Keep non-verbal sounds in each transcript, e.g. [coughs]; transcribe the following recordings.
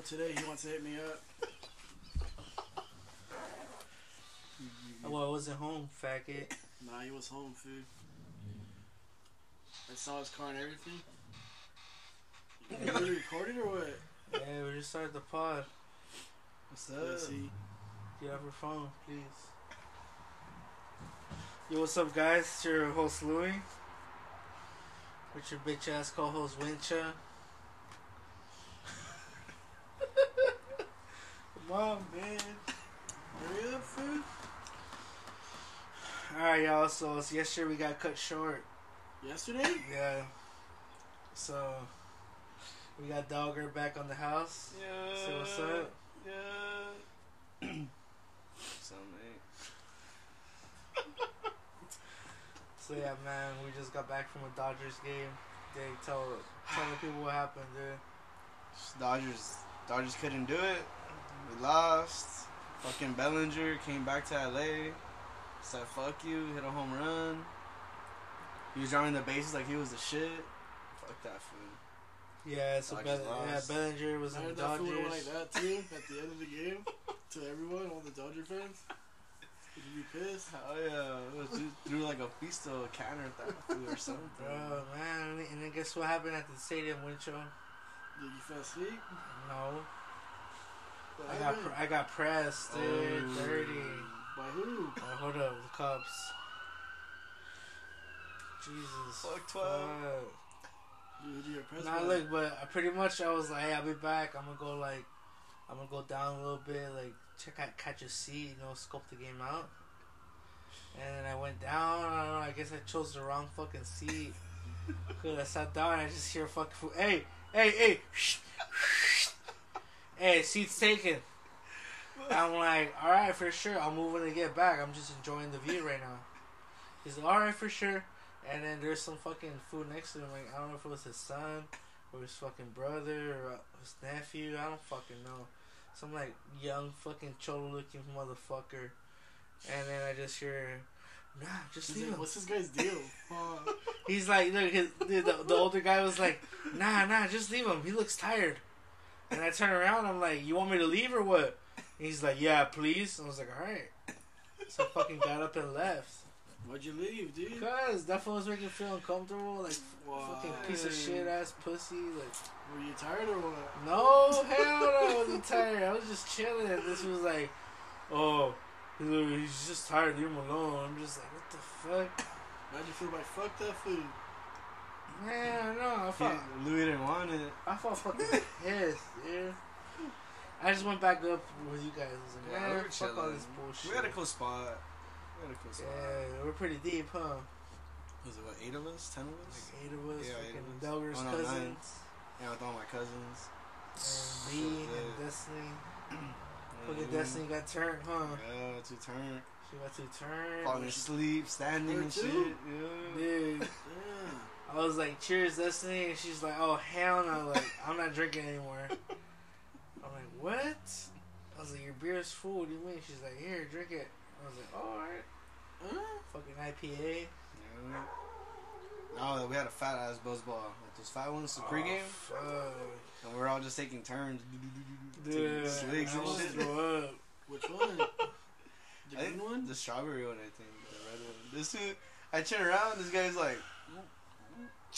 until today. He wants to hit me up. [laughs] Well, I wasn't home, faggot. Nah, he was home, food. I saw his car and everything. You really recorded or what? Yeah, we just started the pod. What's up? see. Do you have your phone, please? Yo, what's up, guys? It's your host, Louie. With your bitch ass co host, Wincha. Come on, man. Hurry up, food. Alright, y'all. So, it's yesterday we got cut short. Yesterday? Yeah. So, we got Dogger back on the house. Yeah. Say what's up. Yeah. [clears throat] up, mate? [laughs] So, yeah, man, we just got back from a Dodgers game. They tell, tell the people what happened, dude. Dodgers. Dodgers couldn't do it. We lost. Fucking Bellinger came back to LA. Said fuck you. Hit a home run. He was driving the bases like he was the shit. Fuck that fool. Yeah, so Dodgers Bell- yeah. Bellinger was I in heard the that fool went like that too [laughs] at the end of the game to everyone, all the Dodger fans. Would you be pissed? Hell yeah. It was- Threw like a pisto canner at that fool or something. [laughs] Bro, man, and then guess what happened at the stadium, Wincho? Did you fall asleep? No, What I got pr- I got pressed, dude. Oh. Dirty. By who? Hold up, the Cubs. Jesus. Fuck 12. fuck. Dude, you press Nah, look, but I pretty much I was like, hey, I'll be back. I'm gonna go like, I'm gonna go down a little bit, like check out, catch a seat, you know, scope the game out. And then I went down. I don't know. I guess I chose the wrong fucking seat. [laughs] Cause I sat down and I just hear fucking food. Hey, hey, hey, hey, seat's taken. I'm like, all right, for sure. I'm moving to get back. I'm just enjoying the view right now. He's like, all right, for sure. And then there's some fucking food next to him. Like, I don't know if it was his son or his fucking brother or uh, his nephew. I don't fucking know. Some like young fucking cholo looking motherfucker. And then I just hear, nah, just leave like, him. What's this guy's deal? [laughs] He's like, look, his, the, the, the older guy was like, nah, nah, just leave him. He looks tired. And I turn around, I'm like, you want me to leave or what? And he's like, yeah, please. I was like, all right. So I fucking got up and left. Why'd you leave, dude? Because that fool was making me feel uncomfortable. Like, fucking piece of shit ass pussy. Like, Were you tired or what? no, hell no, I wasn't tired. I was just chilling. And this was like, oh, he's just tired. Leave him alone. I'm just like, what the fuck? How'd you feel about fuck that food? Man, no, I He- Louis didn't want it. I felt fucking [laughs] pissed, dude. I just went back up with you guys. I like, Yeah, man, fuck all this bullshit. We had a cool spot. We had a cool spot. yeah, we're pretty deep, huh? Was it what, eight of us? Ten of Like us? eight of us, Yeah, eight of us. Delger's Oh, no, nine. cousins, Yeah, with all my cousins. and So and. Destiny. [clears throat] Fucking yeah. Destiny got turned, huh? Yeah, to turn. She got to turn. Falling asleep, standing and shit. Yeah. Dude, Yeah. I was like, cheers, Destiny. And she's like, oh, hell no. Like, I'm not drinking anymore. I'm like, what? I was like, your beer's full. What do you mean? She's like, here, drink it. I was like, all right. Huh? Fucking IPA. Yeah. No, we had a fat ass buzz ball. Like those fat ones, the pregame. Oh, fuck. And we're all just taking turns. Dude, Taking swigs and shit. Which one? [laughs] The green one? The strawberry one, I think. The red one. This dude, I turn around, this guy's like,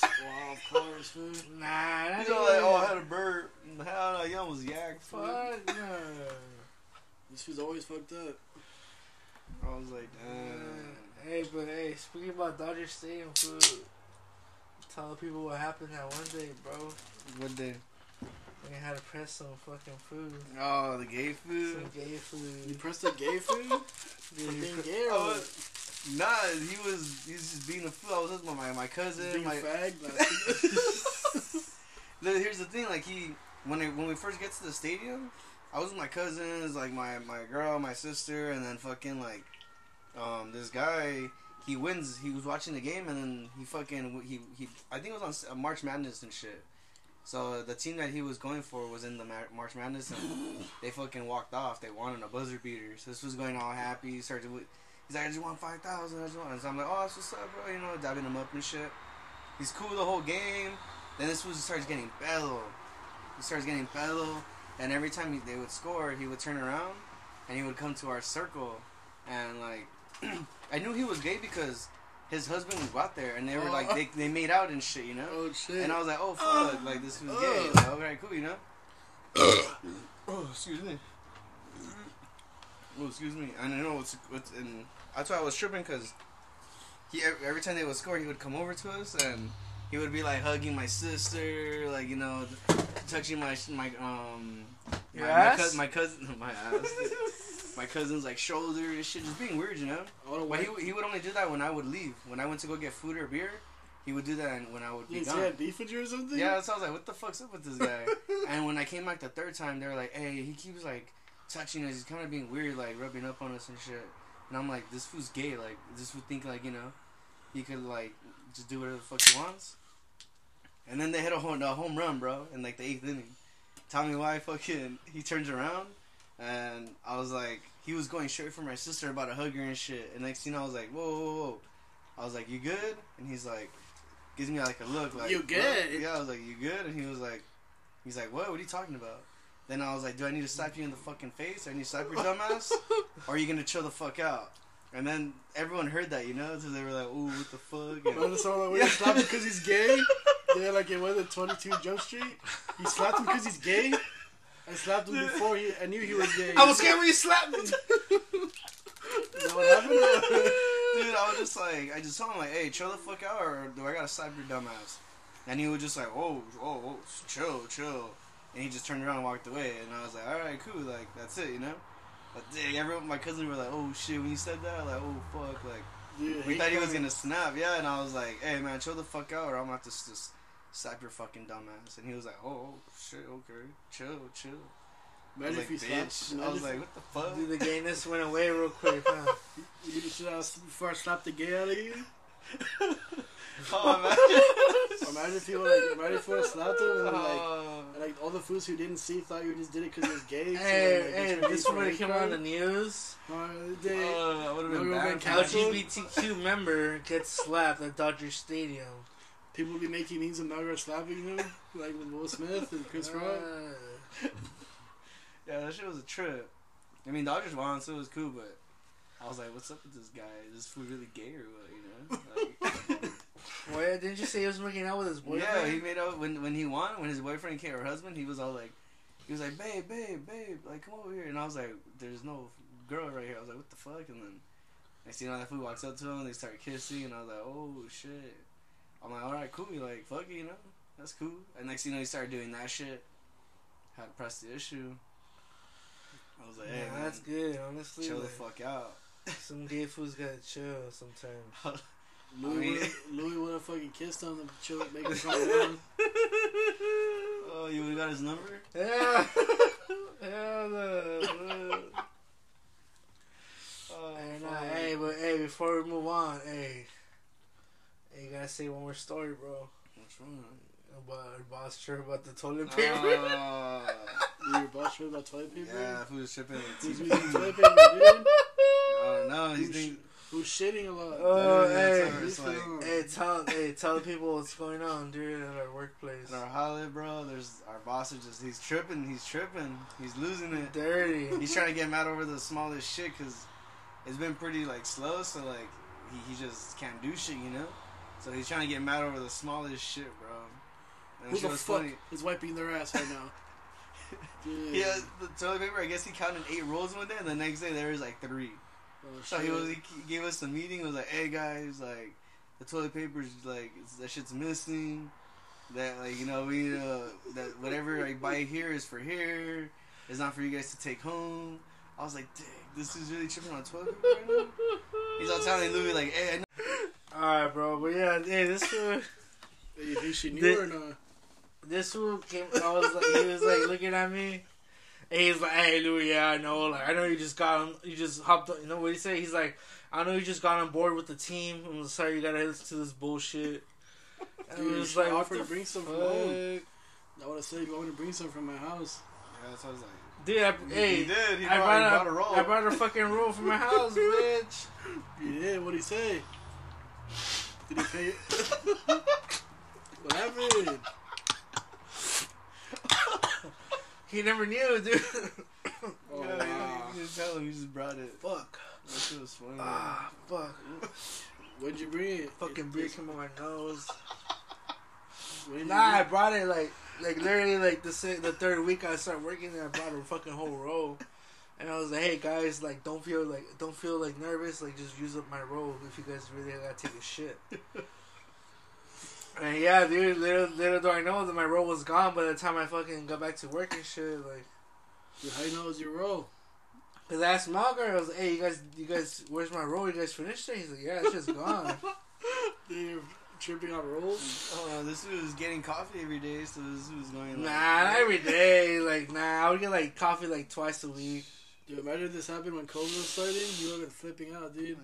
Wow, of course, food. Nah, that he's ain't all like, oh, I had a burp. Hell no, you almost yacked. fool. Fuck no. This food's always fucked up. I was like, damn. Hey, but hey, speaking about Dodger Stadium food, tell people what happened that one day, bro. What day? We had to press some fucking food, Oh, the gay food. some gay food. You pressed the gay food? For Dude, being you gay or Oh, what? Nah, he was he's just being a fool. I was with my my cousin. Being a my, fag? [laughs] Look, [laughs] here's the thing, like he when it, when we first get to the stadium, I was with my cousins, like my my girl, my sister, and then fucking like um this guy. He wins. He was watching the game, and then he fucking he he. I think it was on uh, March Madness and shit. So the team that he was going for was in the Ma- March Madness, and [laughs] they fucking walked off. They wanted a buzzer beater. So this was going all happy. Started. He's like, I just want five thousand. I just want. So I'm like, oh, that's what's up, bro. You know, dabbing him up and shit. He's cool the whole game. Then this was starts getting bellow. He starts getting bellow, and every time he, they would score, he would turn around, and he would come to our circle, and like, [clears throat] I knew he was gay because his husband go out there, and they were like, oh. they, they made out and shit, you know. Oh shit. And I was like, oh, oh. fuck, like this was gay. Oh. Like, okay, cool, you know. oh, [coughs] excuse me. Oh, excuse me. I don't know what's what's and that's why I was tripping because he every time they would score, he would come over to us and he would be like hugging my sister, like you know, touching my my um Your my, ass? my, cous- my cousin [laughs] my ass. My cousin's like shoulder and shit, just being weird, you know. But he, would- he would only do that when I would leave. When I went to go get food or beer, he would do that and when I would be didn't gone. I had beef with you or something? Yeah, so I was like, what the fuck's up with this guy? [laughs] and when I came back the third time, they were like, hey, he keeps like touching us. He's kind of being weird, like rubbing up on us and shit. And I'm like, this fool's gay. Like, this fool think like, you know, he could like just do whatever the fuck he wants. And then they hit a home, a home run, bro, in like the eighth inning. Tommy me why fucking he turns around, and I was like, he was going straight for my sister about a hug her and shit. And next thing I was like, whoa, whoa, whoa. I was like, you good? And he's like, gives me like a look like, You good? Yeah, I was like, you good? And he was like, he's like, what? What are you talking about? Then I was like, do I need to slap you in the fucking face? Or I need to slap your dumb ass? [laughs] or are you gonna chill the fuck out? And then everyone heard that, you know, so they were like, ooh, what the fuck? And then someone like, when you slapped him because he's gay. [laughs] Yeah, like it was at 22 Jump Street. He slapped him because he's gay. I slapped him before he. I knew he was gay. I was scared when you slapped me. [laughs] Is that what happened? Dude, I was just like, I just told him like, hey, chill the fuck out, or do I gotta slap your dumb ass? And he was just like, oh, oh, oh, chill, chill. And he just turned around and walked away. And I was like, all right, cool, like that's it, you know. But dang, everyone, my cousins were like, oh shit, when you said that, like, oh fuck, like Dude, we thought he was gonna snap, yeah. And I was like, hey man, chill the fuck out, or I'm gonna have to just slap your fucking dumb ass. And he was like, oh, oh shit, okay, chill, chill. Imagine like, if he bitch. I was like, what the fuck? Dude, the gayness went away real quick, huh? [laughs] You the shit before I slapped the gay out of you. [laughs] oh, Or [laughs] imagine if he would like, imagine if I would've slapped him and like, Oh. and, like all the fools who didn't see thought you just did it because he was gay. so, Hey, like, hey, this would have came on the news. Uh, they- Oh, I would have been been canceled. LGBTQ member gets slapped at Dodger Stadium. People be making memes of Melgar slapping him, like with Will Smith and Chris Rock. Uh, [laughs] Yeah, that shit was a trip. I mean, Dodgers won, so it was cool, but I was like, what's up with this guy? Is this fool really gay or what, you know? Like, Wait, didn't you say he was making out with his boyfriend? yeah, he made out when when he won, when his boyfriend came, or husband, he was all like, he was like, babe, babe, babe, like, come over here. And I was like, there's no girl right here. I was like, what the fuck? And then next thing you know, that fool walks up to him, they start kissing, and I was like, oh shit. I'm like, all right, cool. You're like, fuck it, you know, that's cool. And next thing you know, he started doing that shit. Had to press the issue. I was like, hey, yeah, man, that's good, honestly. chill the fuck out. Some gay fools gotta chill sometimes. [laughs] Louis, I mean- would've, [laughs] Louis would have fucking kissed him and chill, make him calm down. [laughs] oh, you would've got his number? Yeah. [laughs] yeah, no. Oh, Hey, nah, fuck. hey, but hey, before we move on, hey, hey, you gotta say one more story, bro. What's wrong? About our boss trip about the toilet ah, paper. Oh, Dude, your boss showed about toilet paper. yeah, who's tripping with Who's using toilet paper, dude? Oh no, he's Who's, thinking. Who's shitting a lot? Oh, Yeah, hey. that's how it's like- hey, tell hey, tell the people what's going on, dude, at our workplace. At our holiday, bro, there's our boss is just he's tripping, he's tripping, he's losing it. Dirty. [laughs] He's trying to get mad over the smallest shit because it's been pretty like slow, so like he, he just can't do shit, you know. So he's trying to get mad over the smallest shit, bro. And Who the fuck funny. is wiping their ass right now? [laughs] Yeah, the toilet paper. I guess he counted eight rolls one day, and the next day there was like three. Oh, So he was he gave us a meeting. It was like, hey guys, like the toilet paper's like that shit's missing. That like you know we uh that whatever I buy here is for here. It's not for you guys to take home. I was like, dang, this is really tripping on toilet paper right now. He's all telling Louis like, hey, I know. Alright, bro, but yeah, hey, this fool, Hey, you think she knew The- or not? this fool came. I was like, he was like looking at me. And he's like, "Hey, Louis, yeah, I know. Like, I know you just got on. You just hopped. On, you know what he say? He's like, I know you just got on board with the team. I'm sorry you gotta listen to this bullshit." And Dude, I you was like, "What offer the to bring some fuck?" home. I would have said you want me to bring some from my house. Yeah, that's what I was like. Dude, I, He- hey, he did. He I brought, brought, he a, brought a roll. I brought a fucking roll from my house, [laughs] bitch. Yeah, what'd he say? Did he pay? it? [laughs] what happened? He never knew, dude. [laughs] Oh, yeah, wow. you, you just tell him. You just brought it. fuck. That shit was funny. Ah, fuck. When'd you bring? Fucking beer came on my nose. When Nah, I brought it like, like literally like the se- the third week I started working there. I brought a fucking whole roll, and I was like, "Hey guys, like don't feel like don't feel like nervous. Like just use up my roll if you guys really gotta take a shit." [laughs] and yeah, dude, little little do I know that my role was gone by the time I fucking got back to work and shit. Like, Dude, How you know it was your role? cause I asked Melgar, I was like, "Hey, you guys, you guys, where's my role? You guys finished it?" He's like, "Yeah, it's just gone." [laughs] Dude, you're tripping on rolls? Oh, this was getting coffee every day, so this was going. nah, Like, not every day. Like, nah, I would get like coffee like twice a week. Dude, imagine this happened when COVID was starting. You would have been flipping out, dude.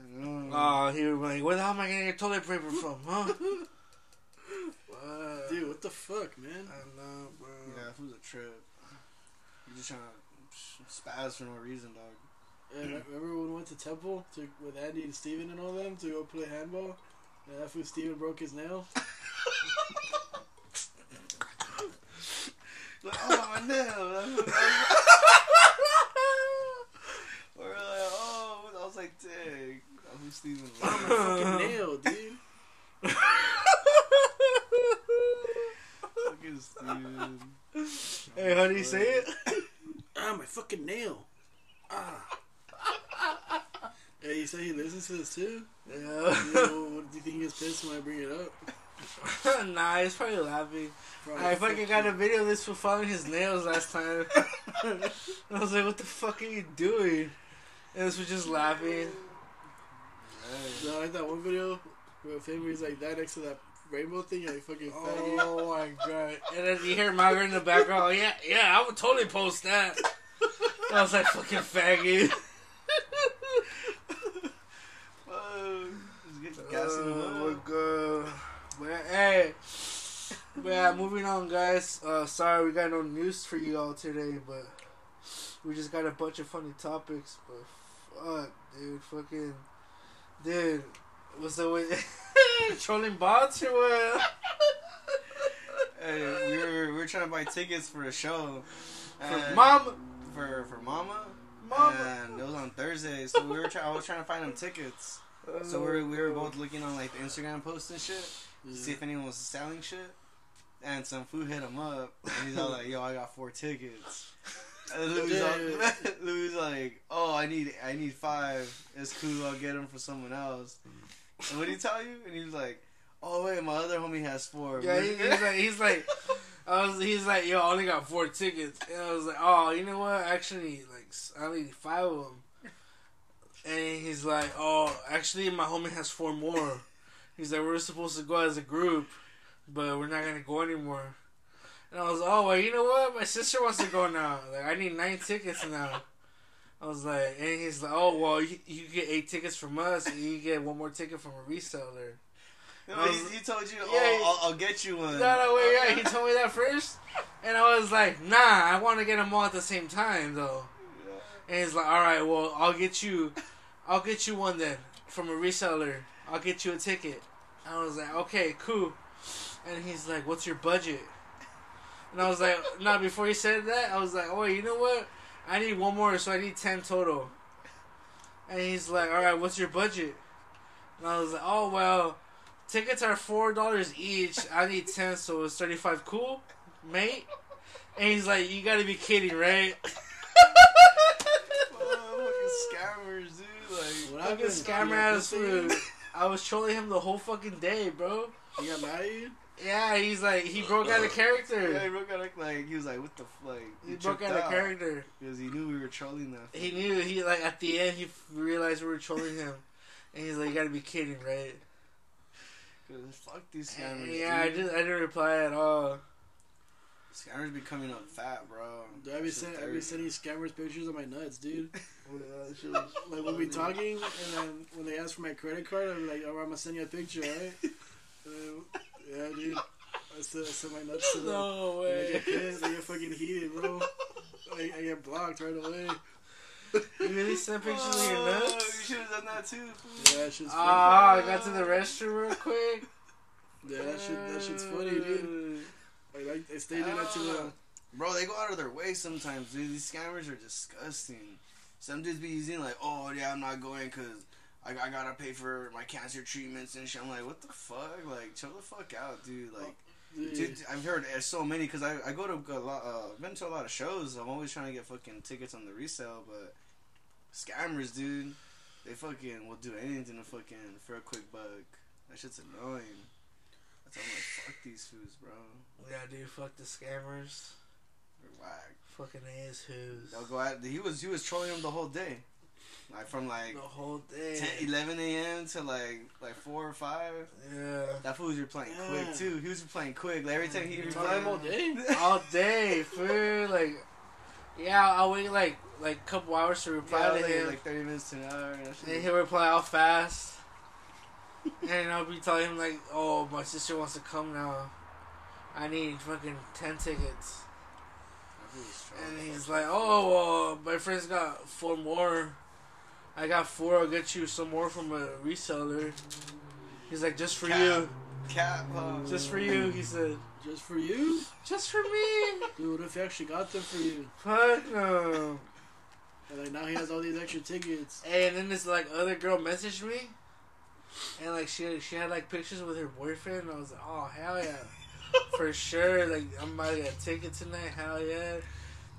Oh, he was like, where the hell am I gonna get toilet paper from, huh? [laughs] What? Dude, what the fuck, man? I know, bro. yeah, it was a trip. You just trying to spaz for no reason, dog. And remember when we went to Temple to, with Andy and Steven and all them to go play handball? And that fool Steven broke his nail. [laughs] Like, oh my nail. or [laughs] like, oh, I was like, dang. Who's Steven? Oh, my fucking nail, dude. [laughs] Hey, how do you say it? [laughs] Ah, my fucking nail. Ah. Yeah, you say he listens to this too? Yeah. You know, what, do you think he gets pissed when I bring it up? [laughs] nah, he's probably laughing. Probably I fucking got a video of this for following his nails last time. [laughs] I was like, what the fuck are you doing? And this was just laughing. No, I like that one video where he's like that next to that rainbow thing, like fucking faggot. Oh my god. And then you hear Margaret in the background, oh, yeah, yeah, I would totally post that. I was like, fucking faggot. Oh, just get gassing him up. my god. But hey, but yeah, moving on, guys. Uh, sorry we got no news for you all today, but we just got a bunch of funny topics. But fuck, dude, fucking, dude, what's the way [laughs] trolling bots or what? [laughs] Hey, we were we were trying to buy tickets for a show. For mom, for for Mama. mama. And it was on Thursday, so we were trying. I was trying to find them tickets. So we were, we were both looking on like the Instagram posts and shit to see if anyone was selling shit. And some food hit him up, and he's all like, "Yo, I got four tickets." And Louis, all, [laughs] Louis like, "Oh, I need I need five. It's cool. I'll get them for someone else." What did he tell you? And he was like, "Oh wait, my other homie has four. Yeah, he, he's like, he's like, I was, he's like, yo, I only got four tickets, and I was like, oh, you know what? Actually, like, I only need five of them. And he's like, oh, actually, my homie has four more. He's like, we're supposed to go as a group, but we're not gonna go anymore. And I was, oh, well, you know what? My sister wants to go now. Like, I need nine tickets now. I was like, and he's like, oh, well, you, you get eight tickets from us, and you get one more ticket from a reseller. No, he, he told you, "Oh, Yeah, I'll, I'll get you one." No, no, wait, yeah, he told me that first, and I was like, nah, I want to get them all at the same time though. And he's like, all right, well, I'll get you, I'll get you one then from a reseller. I'll get you a ticket. And I was like, okay, cool. And he's like, what's your budget? And I was like, no. Before he said that, I was like, oh, you know what? I need one more, so I need ten total. And he's like, all right, what's your budget? And I was like, oh well. Tickets are four dollars each. I need ten, so it's thirty five. Cool, mate. And he's like, "You gotta be kidding, right?" Oh, fucking scammers, dude. Like, What Fucking scammer ass food. I was trolling him the whole fucking day, bro. He got mad at you? Yeah, he's like, he broke out of [laughs] character. yeah, character. he broke out of, like he was like, "What the f-? like?" He broke tripped out of character. because he knew we were trolling that. He knew he like at the end he realized we were trolling him, and he's like, "You gotta be kidding, right?" Cause fuck these scammers. yeah, I just I didn't reply at all. Scammers be coming up fat, bro. Dude, I be, Shit send, I be sending scammers pictures of my nuts, dude. [laughs] Uh, like we'll be talking, and then when they ask for my credit card, I'm like, "Oh, I'm gonna send you a picture, right?" [laughs] And then, yeah, dude. I send, I send my nuts to them. No And They way. get pissed. They get fucking heated, bro. I, I get blocked right away. You really sent pictures of your Oh, nuts? You should have done that too. Yeah, that shit's funny. Ah, funny. I got to the restroom real quick. Yeah, that shit, that shit's funny, dude. I like, I stayed in that to uh, Bro, they go out of their way sometimes, dude. These scammers are disgusting. Some dudes be using like, oh yeah, I'm not going because I, I gotta pay for my cancer treatments and shit. I'm like, what the fuck? Like, chill the fuck out, dude. Like, Dude, dude, I've heard so many because I, I go to a lot, uh, been to a lot of shows. I'm always trying to get fucking tickets on the resale, but scammers, dude, they fucking will do anything to fucking for a quick buck. That shit's annoying. That's why I'm like, fuck these foods, bro. Yeah, dude, fuck the scammers. They're whack. Fucking ass who's. They'll go out. He was he was trolling them the whole day, like from like The whole day. 10, 11 a.m. to like like four or five. Yeah. That fool was replaying Yeah. quick too. He was replaying quick. Like every time he replied, talking all [laughs] day? All day, food. Like, yeah, I'll wait like like a couple hours to reply yeah, to like, him. like 30 minutes to an hour. and and he'll reply all fast. and I'll be telling him like, "Oh, my sister wants to come now. I need fucking ten tickets." was And he's like, "Oh, well, my friend's got four more. I got four. I'll get you some more from a reseller." He's like, "Just for Cap. you, Cat pop. Uh, just for you." He said, Just for you? "Just for me." Dude, what if he actually got them for you? Fuck no. And like now he has all these extra tickets. Hey, and then this like other girl messaged me, and like she she had like pictures with her boyfriend. And I was like, oh hell yeah, [laughs] for sure. Like I'm about to get a ticket tonight. Hell yeah.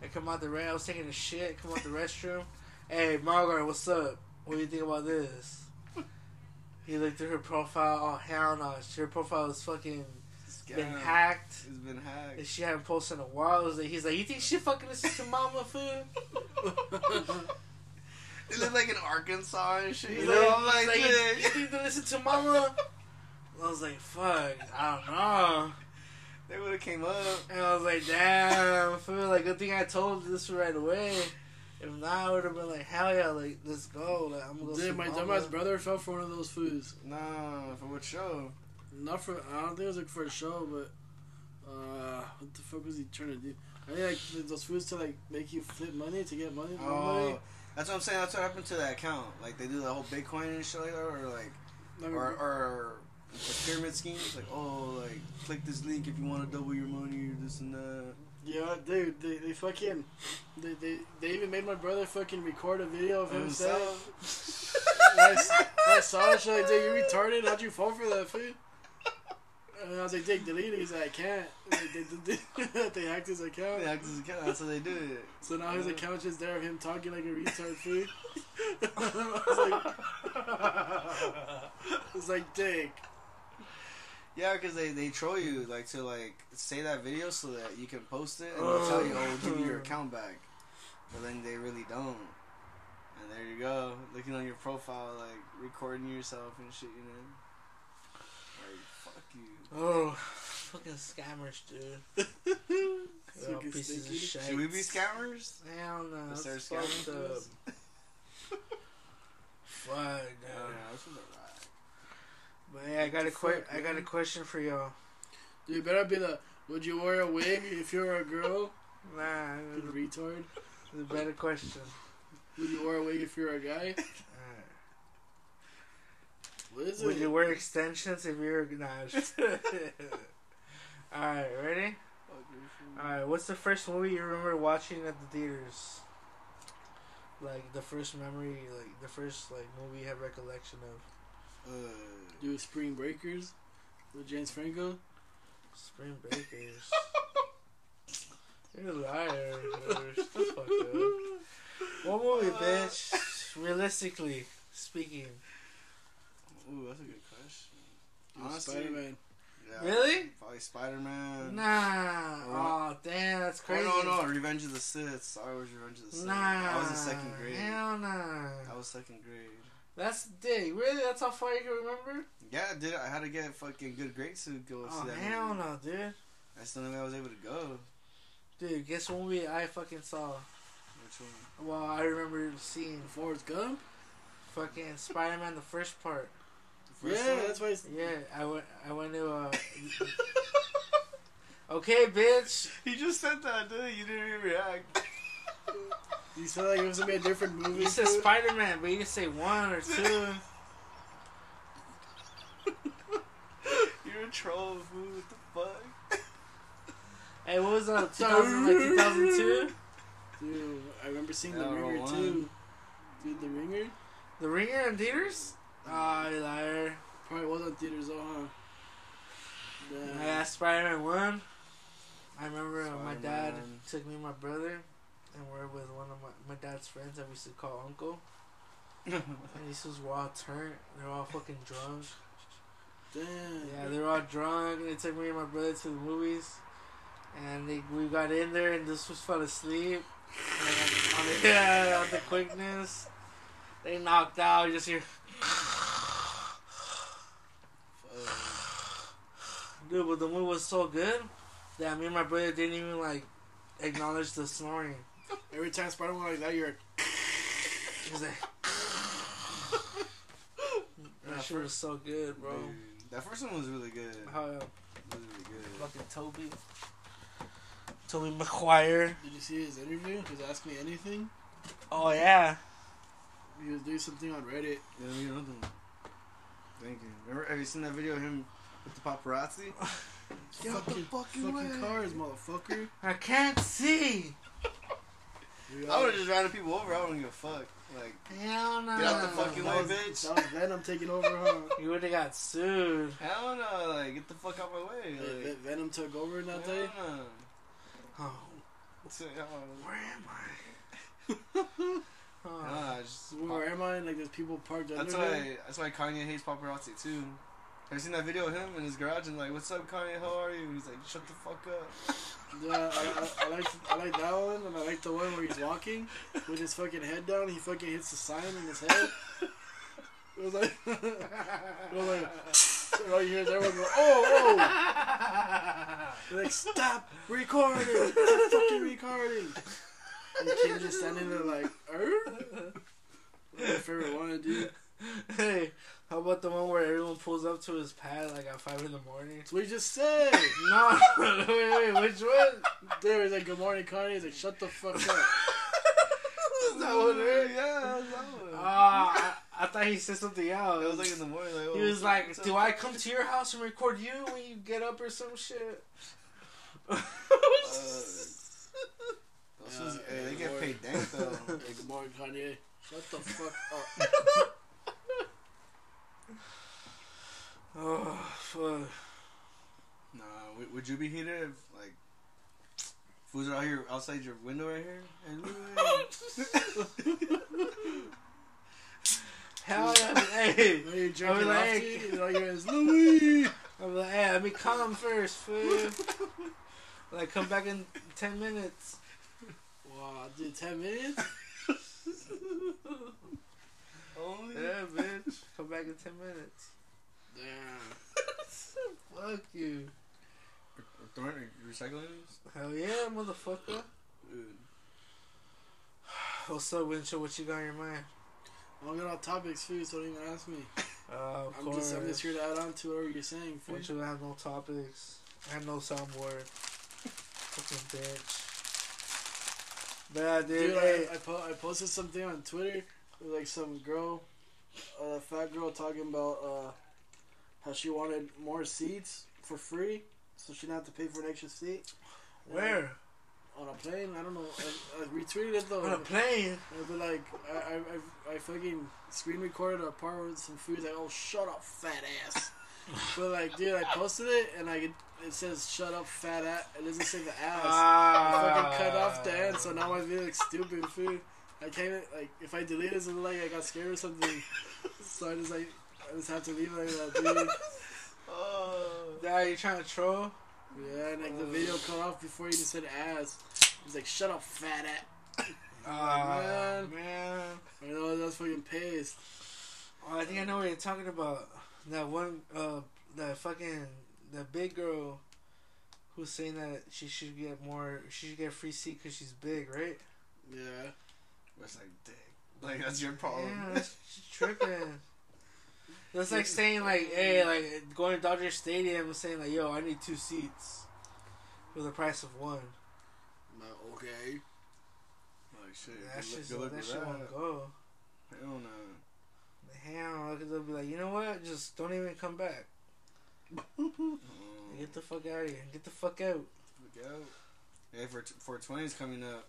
I come out the re- I was taking a shit. Come out the restroom. Hey Margaret, what's up? What do you think about this? He looked at her profile. Oh hell no, her profile is fucking been hacked. It's been hacked. And she hadn't posted in a while. Was like, he's like, you think she fucking listens to Mama food? [laughs] It looked like in Arkansas and shit. He's like, I'm like, like, you, you think they listen to Mama? I was like, fuck, I don't know. they would have came up. And I was like, damn, I feel like good thing I told this right away. If not, I would have been like, hell yeah, like let's go. Like I'm gonna Dude, my dumbass brother fell for one of those foods. Nah, for what show? Not for I don't think it was like for a show, but uh, what the fuck was he trying to do? I think like those foods to like make you flip money to get money. more money. Oh, that's what I'm saying. That's what happened to that account. Like they do the whole Bitcoin and shit like that, or like, Like, or or the pyramid schemes. Like, oh, like click this link if you want to double your money or this and that. Yeah, dude, they, they fucking they, they they even made my brother fucking record a video of him saying. I, I saw it. Like, dude, you retarded. How'd you fall for that food? And I was like, Dick, delete it. He's like, I can't. Like, they, they, they, they hacked his account. Yeah, 'cause it's- that's how they do it. So now his account's just there of him talking like a retard food. [laughs] I was like, [laughs] it's like, Dick. Yeah, because they, they troll you like to like say that video so that you can post it and they'll tell you, oh, we'll give you your account back, but then they really don't. And there you go, looking on your profile, like recording yourself and shit, you know. Like fuck you. Oh, fucking scammers, dude. They're all Fucking pieces of shit. Should we be scammers? Hell no. Let's That's start fucked scamming up. us? [laughs] Fuck, Yeah, dude. this was alright. But yeah, I got a the que- I got a question for y'all. Dude, you better be the, would you wear a wig if you were a girl? [laughs] Nah, You retard. a better question. Would you wear a wig if you're a guy? [laughs] What is Would it? you wear extensions if you're a nah? [laughs] Alright, ready? Alright, what's the first movie you remember watching at the theaters? Like the first memory, like the first like movie you have recollection of. Uh, Do Spring Breakers with James Franco? Spring Breakers. [laughs] You're a liar. dude. Shut the fuck up. What movie, bitch? Realistically speaking. ooh, that's a good question. Honestly, Spider-Man. Yeah, Really? Probably Spider Man. Nah. Oh. Oh, damn, that's crazy. Oh, no, no, Revenge of the Sith. Star Wars Revenge of the Sith. Nah. I was in second grade. Hell nah. I was second grade. That's dick. Really? That's how far you can remember? Yeah, I did. I had to get fucking good grades to go Oh, see that. hell movie. no, dude. That's the only way I was able to go. Dude, guess what movie I fucking saw? Which one? Well, I remember seeing Forrest Gump? fucking Spider Man the first part. The first yeah, one? that's why it's... Yeah, I went. I went to. Uh, [laughs] okay, bitch. He just said that, dude. You didn't even react. You said like it was gonna be a different movie. You said? Spider Man, but you didn't say one or two. You're a troll, fool. What the fuck? Hey, what was that? 2000, like 2002? Dude, I remember seeing the Yeah, ringer one. too. Dude, the ringer The Ringer in theaters? Ah, you liar. probably was on theaters though, huh? Yeah. Yeah, Spider Man 1. I remember uh, my dad Spider-Man. took me and my brother, and we're with one of my, my dad's friends that we used to call Uncle. [laughs] And these was were all turned. They're all fucking drunk. Damn. Yeah, they're all drunk. They took me and my brother to the movies, and they we got in there, and this was fell asleep. And on the, [laughs] yeah, on the quickness, they knocked out. You just hear, [sighs] dude. But the movie was so good that me and my brother didn't even like acknowledge the snoring. Every time Spider Man like [laughs] that, you're was like, that shit was so good, bro. Dude, that first one was really good. How uh, Really, really good. fucking Tobey, Tobey Maguire. Did you see his interview? His Ask Me Anything? Oh yeah. He was doing something on Reddit. Yeah, know them. Thank you. Remember, have you seen that video of him with the paparazzi? [laughs] Get out the fucking fucking fucking cars, motherfucker. I can't see. Dude, I would have just ran people over. I wouldn't give a fuck. Like, Hell no. Get out the fucking that way, was, bitch. That was Venom taking over, huh? [laughs] You would have got sued. hell no. Like, get the fuck out my way. Ve- Like, Venom took over in that hell day. no. Oh, So, where am I? Oh. [laughs] nah, just Where am I? Like, there's people parked under That's there. why. That's why Kanye hates paparazzi too. Have you seen that video of him in his garage and like, "What's up, Kanye? How are you?" And he's like, "Shut the fuck up." [laughs] Yeah, I, I, I like I like that one, and I like the one where he's walking with his fucking head down. He fucking hits the sign in his head. It was like, [laughs] it was like, [laughs] all you hear is everyone go, "Oh, oh!" They're like, "Stop recording! Stop fucking recording!" And kid just standing there like, "Er." My favorite one, dude. Hey, how about the one where everyone pulls up to his pad like at five in the morning? You just said. [laughs] No, wait, wait, which one? There was like, "Good morning, Kanye." He's like, "Shut the fuck up." [laughs] Is that it is? Yeah, that one. Ah, I, I thought he said something else. it was like in the morning. Like, oh, he was like, "Do I come to your house and record you when you get up or some shit?" Uh, [laughs] Yeah, hey, they get paid dank though. Hey, good morning, Kanye. Shut the fuck up. Oh, fuck. nah, would, would you be heated if like fools are out here outside your window right here? Hey. Hell yeah. Hey, you're I drinking was like- all you hear is Louis. I'm like, hey, let me come first, fool. like, come back in 10 minutes. Wow, dude, ten minutes. Only. Yeah, bitch. Come back in 10 minutes. Damn. [laughs] Fuck you. Throwing recycling these? Hell yeah, motherfucker. Dude. [sighs] What's up, Winchell? What you got in your mind? I don't get off topics, food, so don't even ask me. Uh, of I'm course. just, I'm just here to add on to whatever you're saying, food. Winchell I have no topics. I have no soundboard. Fucking bitch. But yeah, dude. Dude, hey, I, I, po- I posted something on Twitter like some girl, a uh, fat girl, talking about uh, how she wanted more seats for free, so she didn't have to pay for an extra seat. where? On a plane? I don't know. I, I retweeted it though. On a plane. But like, I, I, I, I fucking screen recorded a part with some food. Like, oh, shut up, fat ass. [laughs] but like, dude, I posted it and like it, it says shut up, fat ass. It doesn't say the ass. Ah. I fucking cut off the end, so now I feel like stupid, food. I can't like if I delete it, it's like I got scared or something. [laughs] so I just like I just have to leave it like that, dude. Oh. Yeah, you trying to troll? Yeah, and like the video cut off before even said ass. He's like, shut up, fat ass. [laughs] Ah, man. man. I know that's fucking pissed. Oh, I think I know what you're talking about. That one, uh, that fucking, that big girl who's saying that she should get more, she should get a free seat because she's big, right? Yeah. That's like dick. Like that's your problem. Yeah, [laughs] that's tripping. That's like saying like, hey, like going to Dodger Stadium and saying like, yo, I need two seats for the price of one. But okay. Like shit. That shit, look- good look that with shit won't that. go. Hell no. Hell, they'll be like, you know what? Just don't even come back. [laughs] Get the fuck out of here. Get the fuck out. Look out. Hey, for 420 is coming up.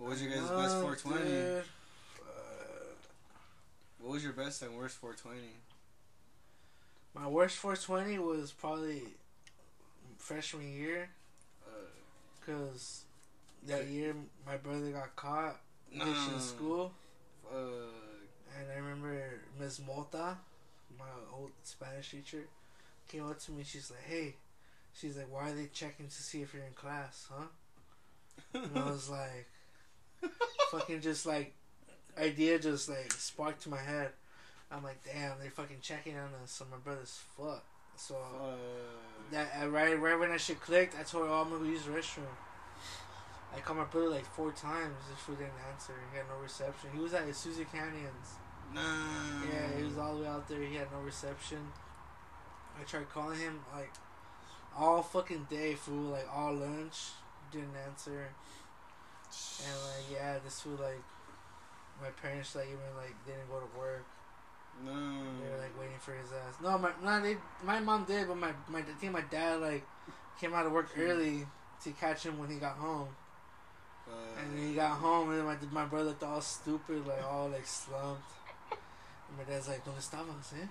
What was your guys' best 420? Dude. What was your best and worst 420? My worst 420 was probably freshman year, Uh, cause that year my brother got caught nah. ditching school, Uh, and I remember Ms. Mota, my old Spanish teacher, came up to me. She's like, "Hey," she's like, "Why are they checking to see if you're in class, huh?" And I [laughs] was like, fucking just like, idea just like sparked to my head. I'm like, damn, they're fucking checking on us. So my brother's fuck. So uh, that uh, right, right when that shit clicked, I told her, "Oh, I'm gonna use the restroom." I called my brother like four times. This fool didn't answer. He had no reception. He was at Susie Canyons. nah. Yeah, he was all the way out there. He had no reception. I tried calling him like all fucking day, fool. Like all lunch, didn't answer. And like yeah, this fool like my parents like even like didn't go to work. No. They were like waiting for his ass. No, my no, they, my mom did, but my my I think my dad like came out of work early to catch him when he got home. Uh, And then he got home, and my my brother looked all stupid, like all like slumped. And my dad's like, "Dónde estabas, eh?"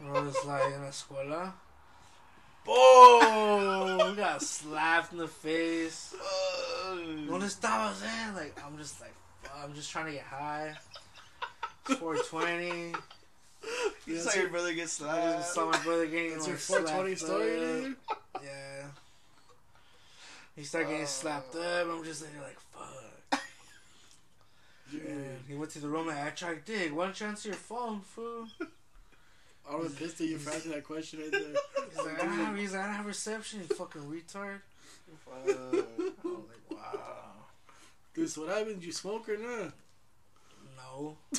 And I was like, "In la escuela." Boom! We got slapped in the face. uh, ¿Dónde estabas, eh? Like I'm just like, I'm just trying to get high. 420. you saw your- brother get slapped. I just saw my brother getting That's like, your 420 slapped story, dude. Yeah. He started getting Uh. slapped up. I'm just there like, fuck. [laughs] Dude, And he went to the room and I tried, to dig. Why don't you answer your phone, fool? [laughs] I was pissed at you for asking that question right there. He's like, I don't have, he's like, I don't have reception, you fucking retard. Uh, I was like, wow. Dude, so what happened? Did you smoke or not? No. [laughs] uh,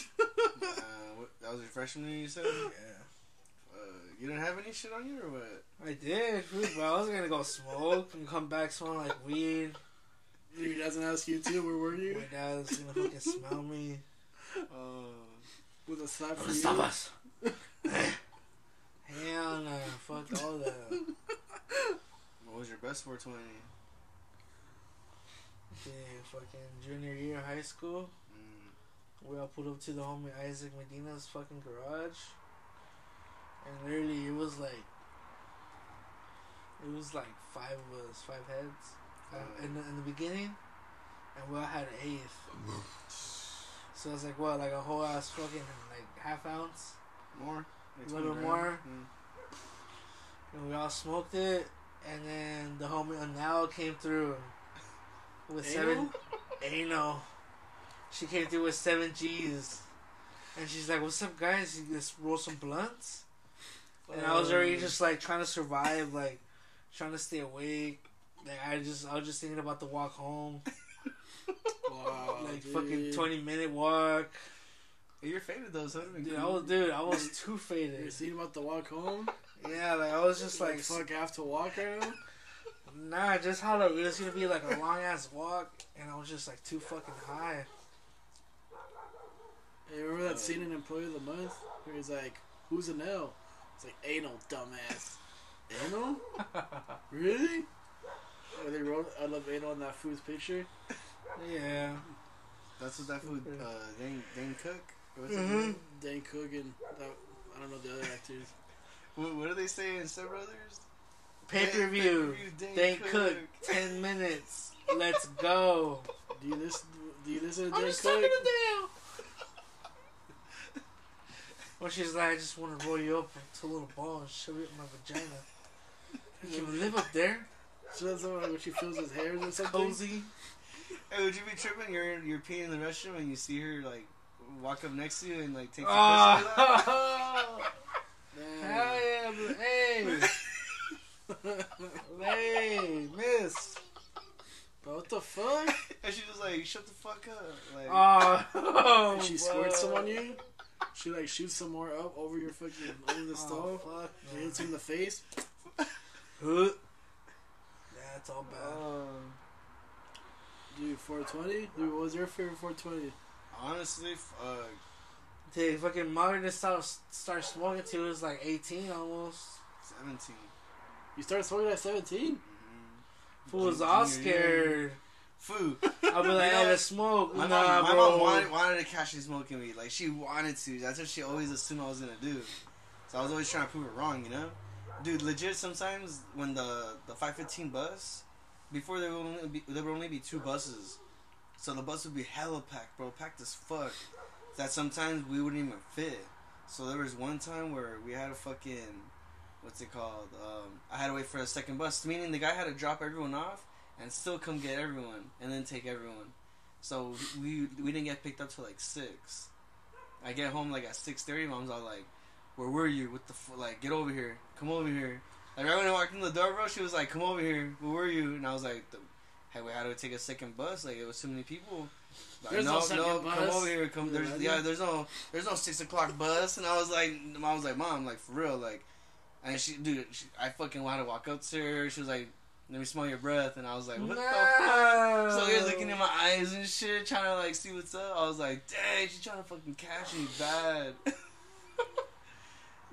what, that was your freshman year, you said? Yeah. Uh, you didn't have any shit on you or what? I did, fool, but I was gonna go smoke and come back smelling like weed. Your doesn't ask you too. Where were you? My dad's gonna fucking smell me. Uh, With a slap for ¿Dónde you. estabas? [laughs] Hell no, fuck all that. what was your best 420? Yeah, fucking junior year of high school. Mm. We all pulled up to the homie Isaac Medina's fucking garage. And literally, it was like. It was like five of us, five heads. Uh, in, the, in the beginning. And we all had an eighth. [laughs] So it's like, what, like a whole ass fucking, like, half ounce? More? A little 20 more? grand? And we all smoked it. And then the homie Anal came through. With seven. Ano. She came through with seven G's. And she's like, What's up, guys? You just roll some blunts? And I was already just like trying to survive, like trying to stay awake. Like I just, I was just thinking about the walk home, [laughs] Wow, like dude. fucking twenty minute walk. You're faded though, so Dude, I was, dude, I was too faded. thinking about the walk home? Yeah, like I was just like, fuck, I have to walk right now? [laughs] nah, just how it was gonna be like a long ass walk, and I was just like too fucking high. Hey, remember that scene in Employee of the Month? Where he's like, who's an L? It's like, anal, dumbass. Anal? [laughs] really? Where they wrote, I love anal in that food's picture? Yeah, That's what that food, uh, Dane, Dane Cook? What's his Mhm. Dane Cook and that, I don't know the other actors. [laughs] What, what do they say in Step Brothers? pay per view. Pay-per-view, Dane They Cook. cook ten minutes. Let's go. [laughs] Do you listen? Do you listen to I'm Dan just talking Cook? to Dale. Well, she's like, I just want to roll you up to a little ball and shove it in my vagina. You Can you [laughs] live up there? So that's like when she feels his hairs or something. Cozy. Hey, would you be tripping? You're you're peeing in the restroom and you see her like walk up next to you and like take your Oh, Damn. hell yeah, but hey, [laughs] hey, miss. Bro, what the fuck? and she was like, "Shut the fuck up!" Like, Oh, she [laughs] squirts some on you. She like shoots some more up over your fucking over the Oh, stove. fuck. She hits in the face. Huh. That's all bad. um, Dude, 420. Dude, what was your favorite 420? Honestly, f- uh, Dude, fucking Martin start start smoking till he was like 18 almost. seventeen. You started smoking at 17? Fool was all scared. Food. [laughs] I'll be like, Yeah. hey, let's smoke. My, nah, mom, my bro. mom wanted, wanted to catch me smoking weed. Like, she wanted to. That's what she always assumed I was going to do. So I was always trying to prove her wrong, you know? Dude, legit, sometimes when the, the 515 bus, before there would, only be, there would only be two buses. So the bus would be hella packed, bro. Packed as fuck. That sometimes we wouldn't even fit. So there was one time where we had a fucking, what's it called? Um, I had to wait for a second bus, meaning the guy had to drop everyone off and still come get everyone and then take everyone. So we we didn't get picked up till like six. I get home like at six thirty. Mom's all like, "Where were you? What the f- like? Get over here! Come over here!" Like right when I walked in the door, bro, she was like, "Come over here! Where were you?" And I was like, the, "Hey, we had to take a second bus. Like it was too many people." Like, There's no second come bus. over here. Come there's I yeah, there's no there's no six o'clock bus. And I was like, mom was like, mom, like for real, like, and she, dude, she, I fucking wanted to walk up to her. She was like, let me smell your breath, and I was like, what the fuck? no. So he was looking in my eyes and shit, trying to like see what's up. I was like, dang, she's trying to fucking catch me bad. [laughs]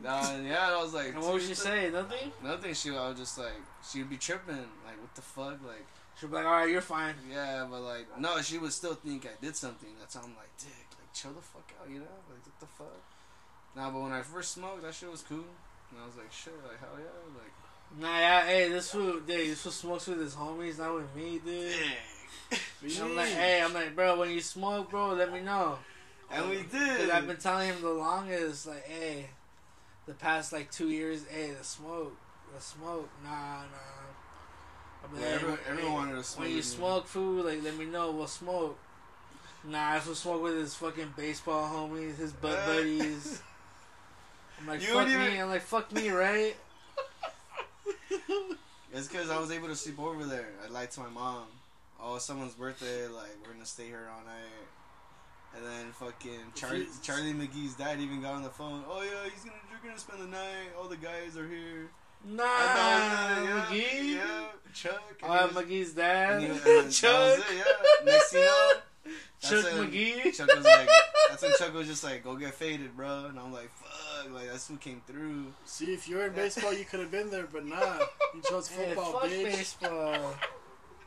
nah, yeah, I was like, And what was she saying? Nothing? Nothing. She, I was just like, she would be tripping, like, what the fuck, like, She'd be like, alright, you're fine. yeah, but like, no, she would still think I did something. That's how I'm like, dick, like, chill the fuck out, you know, like, what the fuck. Nah, but when I first smoked, that shit was cool, and I was like, shit, like, hell yeah, like, Nah, yeah, hey, this fool, dude, this fool smokes with his homies, not with me, dude. I'm like, hey, I'm like, bro, when you smoke, bro, let me know. and we um, Cause did. I've been telling him the longest, like, hey, the past like two years, hey, the smoke, the smoke, nah, nah. I'm Yeah, everyone- everyone wanted to smoke When you smoke food, like, let me know, we'll smoke. Nah, if we smoke with his fucking baseball homies, his bud Uh, [laughs] buddies. I'm like, fuck me. even- I'm like, fuck me, right? [laughs] It's because I was able to sleep over there. I lied to my mom. Oh, someone's birthday. Like we're gonna stay here all night. And then fucking Charlie, Charlie McGee's dad even got on the phone. Oh yeah, he's gonna you're gonna spend the night. All the guys are here. Nah, And that was it, yeah, McGee. Yeah, Chuck. and Oh, was- McGee's dad. and he- and that was Chuck. it, yeah. Next you know, Chuck when McGee. Chuck was like, that's when Chuck was just like, go get faded, bro. And I'm like, fuck, like that's who came through. See, if you were in baseball, you could have been there, but nah. You chose [laughs] Hey, football, fuck bitch. baseball. [laughs]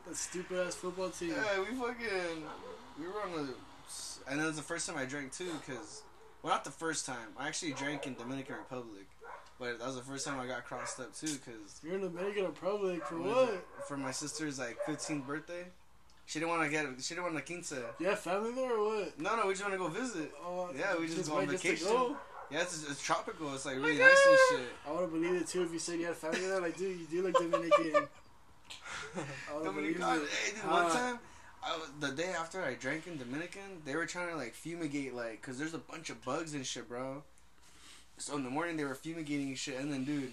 That stupid ass football team. Yeah, we fucking we were on the, and it was the first time I drank too, cause well, not the first time. I actually drank in Dominican Republic, but that was the first time I got crossed up too, cause You're in the Dominican Republic for what? For my sister's like 15th birthday, she didn't want to get she didn't want a quince. You have family there or what? No, no, we just want to go visit. Oh, Yeah, we just go on vacation. go? Yeah, it's, it's tropical. It's like Oh really nice and shit. I would have believed it too if you said you had family there. Like, dude, you do look Dominican. [laughs] I would have believed Dominican. Hey, dude, one Uh, time, was- the day after I drank in Dominican, they were trying to like fumigate, like, cause there's a bunch of bugs and shit, bro. So in the morning they were fumigating and shit, and then dude,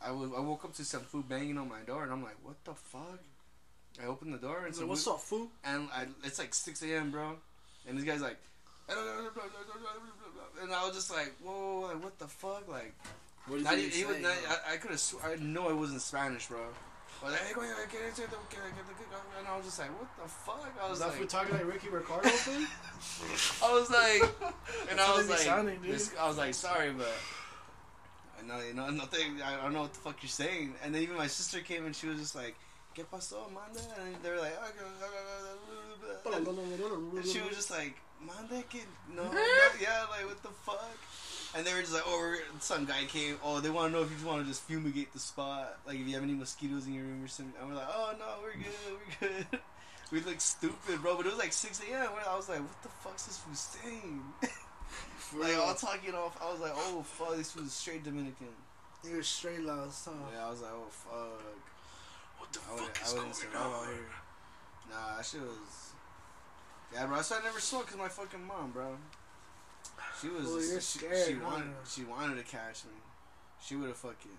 I was I woke up to some food banging on my door, and I'm like, what the fuck? I opened the door and so what's up, fool? and I, it's like 6 a.m., bro. And this guy's like, and I was just like, whoa, like, what the fuck? Like, What is not he he was saying, not. I, I could have, I know it wasn't Spanish, bro. Was like, hey, get into get, get get, and I was just like, what the fuck? I was like, fool talking like Ricky Ricardo thing? [laughs] I was like, [laughs] and I was how they be like, sounding, this, I was like, sorry, but I know, you know, nothing. I don't know what the fuck you're saying. And then even my sister came and she was just like, "¿Qué pasó, Amanda?" And they were like, ah, and and she was just like, "Mande, que no, [laughs] no, yeah, like what the fuck." And they were just like, "Oh, we're, some guy came. Oh, they want to know if you just want to just fumigate the spot, like if you have any mosquitoes in your room or something." And we're like, "Oh no, we're good, we're good." [laughs] We look stupid, bro, but it was like 6 a.m. I was like, what the fuck's this fool saying? [laughs] Like, all talking off, I was like, oh, fuck, this was straight Dominican. He was straight lost, huh? Yeah, I was like, oh, fuck. What the I fuck I is wouldn't going on? Oh, here. Nah, that shit was. Yeah, bro. So I never smoked because my fucking mom, bro. She was. Well, you're she, scared, she wanted. She wanted to catch me. She would have fucking.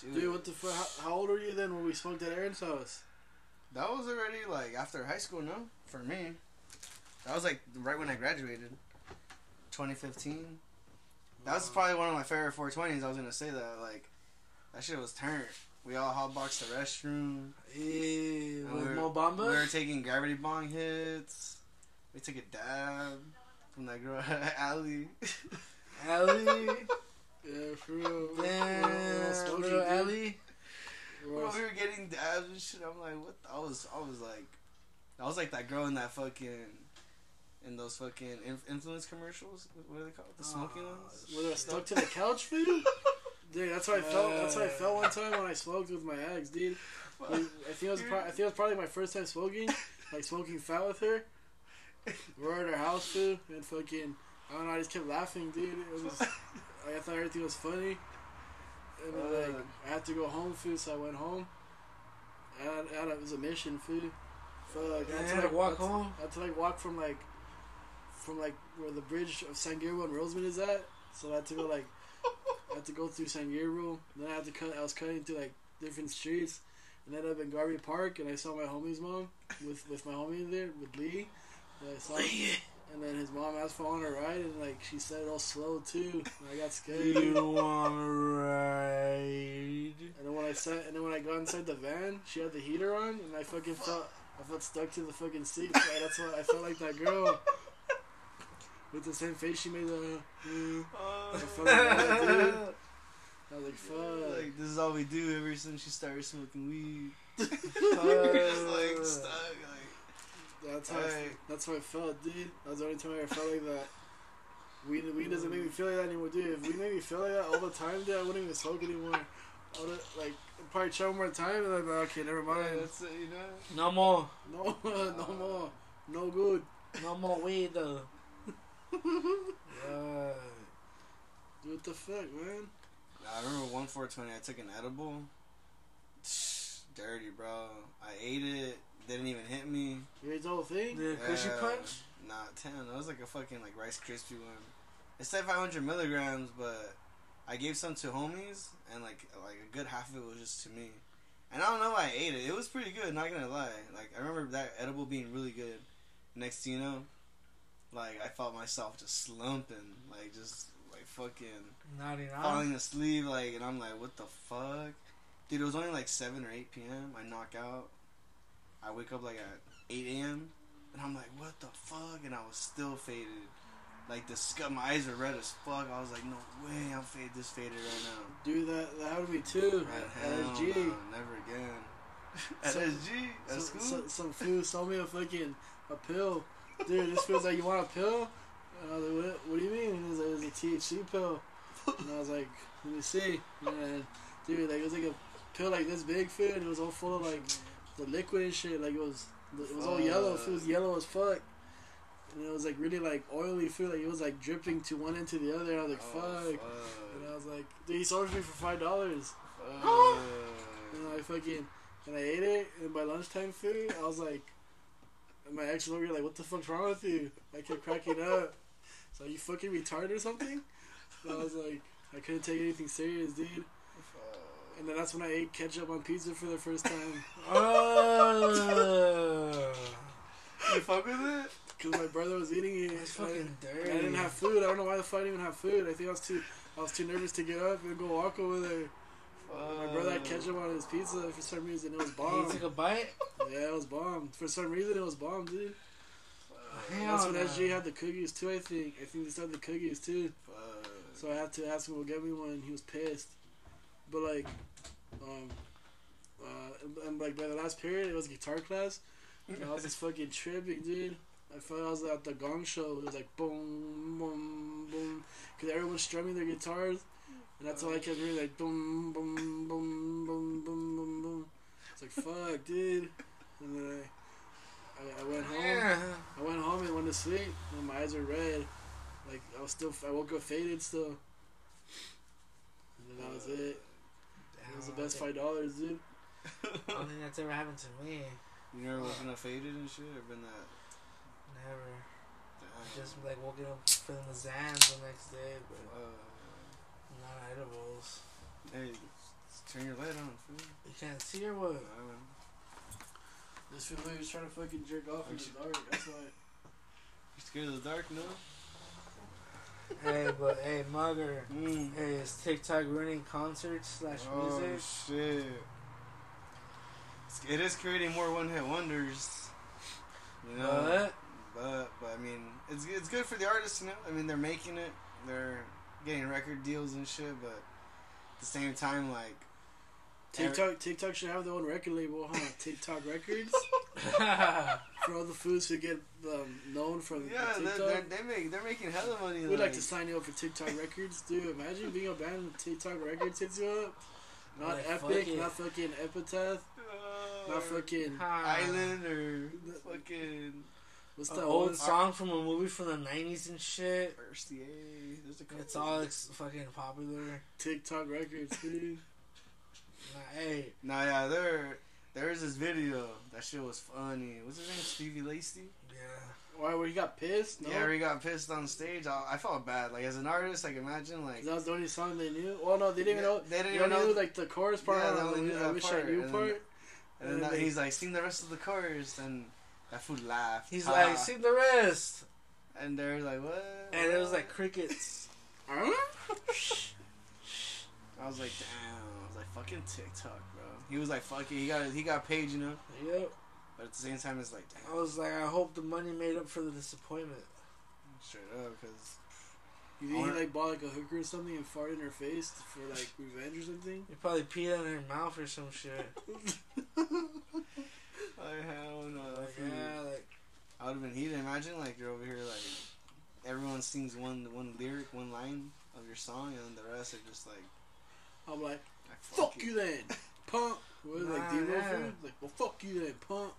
She Dude, what the fuck? How, how old were you then when we smoked at Aaron's house? That was already like after high school, no? For me, that was like right when I graduated, 2015. That was probably one of my favorite 420s. I was gonna say that like, that shit was turned. We all hotboxed the restroom. Hey, with we were- Mo Bamba? We were taking gravity bong hits. We took a dab from that girl [laughs] Allie. Ellie. [laughs] Yeah, for real. Damn, little dude. Ellie. shit. I'm like, what? The? I was, I was like, I was like that girl in that fucking, in those fucking influence commercials. What are they called? The smoking Ah, ones. Were they stuck to the couch, food? Dude, that's how I felt. That's how I felt one time when I smoked with my ex, dude. [laughs] Like, I think it was. Pro- I think it was probably my first time smoking, like smoking fat with her. We're at her house, dude, and fucking. I don't know. I just kept laughing, dude. It was. [laughs] Like, I thought everything was funny, and then, like Uh. I had to go home, food. So I went home. And I, and it was a mission, food. Fuck. I had to like walk I had to- home? I had to like walk from like, from like where the bridge of San Gabriel and Rosemead is at. So I had to go like, [laughs] I had to go through San Gabriel. Then I had to cut. I was cutting through like different streets, and then up in Garvey Park, and I saw my homie's mom with with my homie there with Lee. And I saw, and then his mom asked for on her ride, and like she said it all slow too. And I got scared. You wanna ride? And then when I sat, and then when I got inside the van, she had the heater on, and I fucking felt, I felt stuck to the fucking seat. So that's why I felt like that girl with the same face she made. The, mm. [laughs] I was like, fuck. Like this is all we do ever since she started smoking weed. [laughs] [laughs] Fuck. Like stuck. Like, that's how. I, Alright. that's how I felt, dude. That was the only time I ever felt like that. Weed, weed doesn't make me feel like that anymore, dude. If weed made me feel like that all the time, dude, I wouldn't even smoke anymore. I would like probably try one more time, and I'd be like, okay, never yeah, mind. that's it. You know. No more. No, [laughs] no more, no good. No more weed though. [laughs] Yeah. What the fuck, man? I remember one 420. I took an edible. Dirty, bro. I ate it. Didn't even hit me. You ate the whole thing? The cushy punch? Nah, ten. That was like a fucking like Rice Krispie one. It said 500 milligrams, but I gave some to homies, and like like a good half of it was just to me. And I don't know why I ate it. It was pretty good. Not gonna lie. Like I remember that edible being really good. Next thing you know, like I felt myself just slumping, like just like fucking Naughty nine. falling asleep. Like, and I'm like, what the fuck, dude? It was only like seven or eight p.m. I knock out. I wake up like at eight a.m. and I'm like, what the fuck? And I was still faded. Like the scut, my eyes are red as fuck. I was like, no way, I'm faded, this faded right now. Dude, that, that to me too. At hell SG. no, never again. At So- SG, at Some, school. some, some fool sold me a fucking a pill. Dude, this feels like you want a pill? And I was like, what, what do you mean? And he was like, it was a THC pill. And I was like, let me see. And dude, like it was like a pill like this big, food, and it was all full of like the liquid and shit. Like it was, it was all yellow. It was yellow as fuck. And it was like really like oily food. Like it was like dripping to one end to the other. And I was like, Oh, fuck. And I was like, dude, he sold it to me for five dollars. fuck. And I fucking and I ate it and by lunchtime food I was like and my ex was over here like what the fuck's wrong with you? I kept cracking up. So you fucking retarded or something? So I was like I couldn't take anything serious, dude. And then that's when I ate ketchup on pizza for the first time. [laughs] Oh. you fuck with it? Cause my brother was eating it. That's and I- fucking dirty. and I didn't have food. I don't know why the fuck I didn't even have food. I think I was too I was too nervous to get up and go walk over there. My brother had ketchup on his pizza for some reason. It was Hey, bomb. you took a bite? Yeah, it was bomb. For some reason, it was bomb, dude. Hell That's when no. SG had the cookies too. I think. I think they started the cookies too. Fuck. So I had to ask him to get me one. He was pissed. But like, um, uh, and, like by the last period, it was guitar class. And I was just fucking tripping, dude. I felt I was at the gong show. It was like boom, boom, boom, because everyone's strumming their guitars, and that's all I kept hearing, like boom, boom, boom, boom, boom, boom, boom. It's like fuck, dude. And then I, I, I went home. Yeah. I went home and went to sleep, and my eyes were red. Like I was still, I woke up faded still. And then that was it. It was the best five dollars, dude. [laughs] I don't think that's ever happened to me. You never woken up faded and shit, or been that? Never. Damn. Just like waking up [tsk] feeling the Xans the next day, but Uh, not edibles. hey, just turn your light on, fool. You can't see or what? This feel like he was trying to fucking jerk off in the dark. That's why. you scared of the dark, no? Hey, but hey, Mugger. Mm. Hey, is TikTok ruining concerts slash music? Oh music? shit! It's- It is creating more one-hit wonders. You know, But but but I mean, it's it's good for the artists. You know, I mean, they're making it, they're getting record deals and shit. But at the same time, like, TikTok TikTok should have their own record label, huh? [laughs] TikTok Records [laughs] [laughs] for all the foods who get um, known from Yeah, the they're, TikTok. they're, they make they're making hella money. We'd like to sign you up for TikTok Records, dude. Imagine being a band with TikTok Records hits you up. Not Like, Epic, it. not fucking Epitaph, not fucking. Island or fucking What's An that old one? song from a movie from the nineties and shit. Thirsty A. There's a couple. It's all ex- fucking popular. TikTok Records, dude. Nah, hey, Nah, yeah, there there is this video. That shit was funny. What's his name? Stevie Lacy. yeah. Why? Where he got pissed? No. Yeah, he got pissed on stage. I, I felt bad. Like as an artist, like imagine like that was the only song they knew. Well, no, they didn't even know. they didn't They even only know. like the chorus part. Yeah, they only the knew I that wish part, I knew and then- part. and then and that, they- he's like, sing the rest of the chorus, and that fool laughed. He's Ha. like, sing the rest, and they're like, what? and it was like crickets. [laughs] I was like, damn. I was like, fucking TikTok, bro. He was like, fuck it. He got he got paid, you know. Yep. But at the same time, it's like, I was like, I hope the money made up for the disappointment. straight up, because You think he like bought like a hooker or something and farted in her face for like revenge or something? You probably peed in her mouth or some shit. [laughs] I hell no. Like, yeah, like I would have been heated. Imagine like you're over here like everyone sings one one lyric, one line of your song, and the rest are just like, I'm like, fuck it. you then, [laughs] punk. What is it, like Nah, Devo yeah. food? Like, well, fuck you then, punk.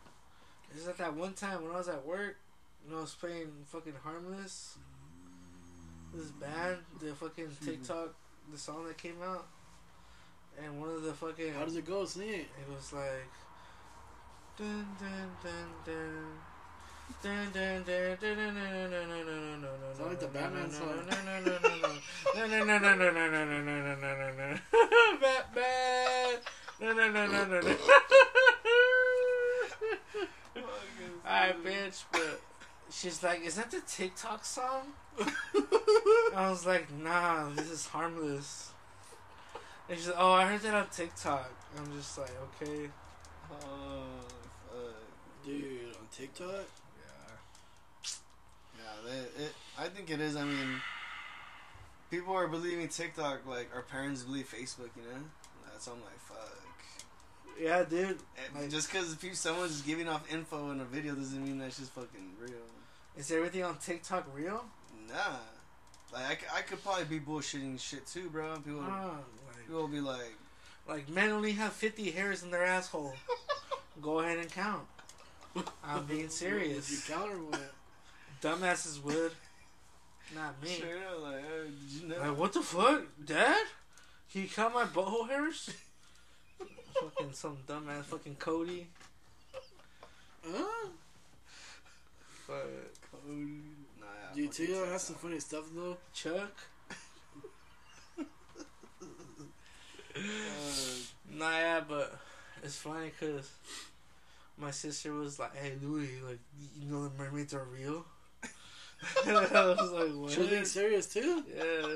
It's like that one time when I was at work, know, I was playing fucking Harmless. This band, the fucking TikTok, the song that came out, and one of the fucking, How does it go? Sing it. it was like, dun dun dun dun. Dun, dun, dun, dun, dun, dun, dun, dun, dun, dun, dun, like the Batman song. Batman. Dun, dun, dun, dun, dun, dun. Alright, bitch, but she's like, is that the TikTok song? [laughs] I was like, nah, this is harmless. And she's like, oh, I heard that on TikTok. I'm just like, okay. Oh fuck. Dude, on TikTok? Yeah. Yeah, they, it, I think it is. I mean, people are believing TikTok like our parents believe Facebook. You know, that's I'm like fuck. Yeah, dude. And Like- just because someone's giving off info in a video doesn't mean that's just fucking real. Is everything on TikTok real? Nah. Like I, I could probably be bullshitting shit too, bro. People, Ah, like, people will be like, like men only have 50 hairs in their asshole. [laughs] Go ahead and count. I'm being [laughs] serious. you counter what? Dumbasses would. Not me. up, like, oh, did you know? Like, what the fuck? Dad? Can you count my butthole hairs? fucking some dumbass fucking Cody. Huh? But Cody. Nah, yeah, Dude, fucking TikTok has some funny stuff though. Chuck. Uh, Nah, yeah, but it's funny because my sister was like, "Hey, Louis, like, you know the mermaids are real." [laughs] I was like, "What?" She was being serious too. Yeah.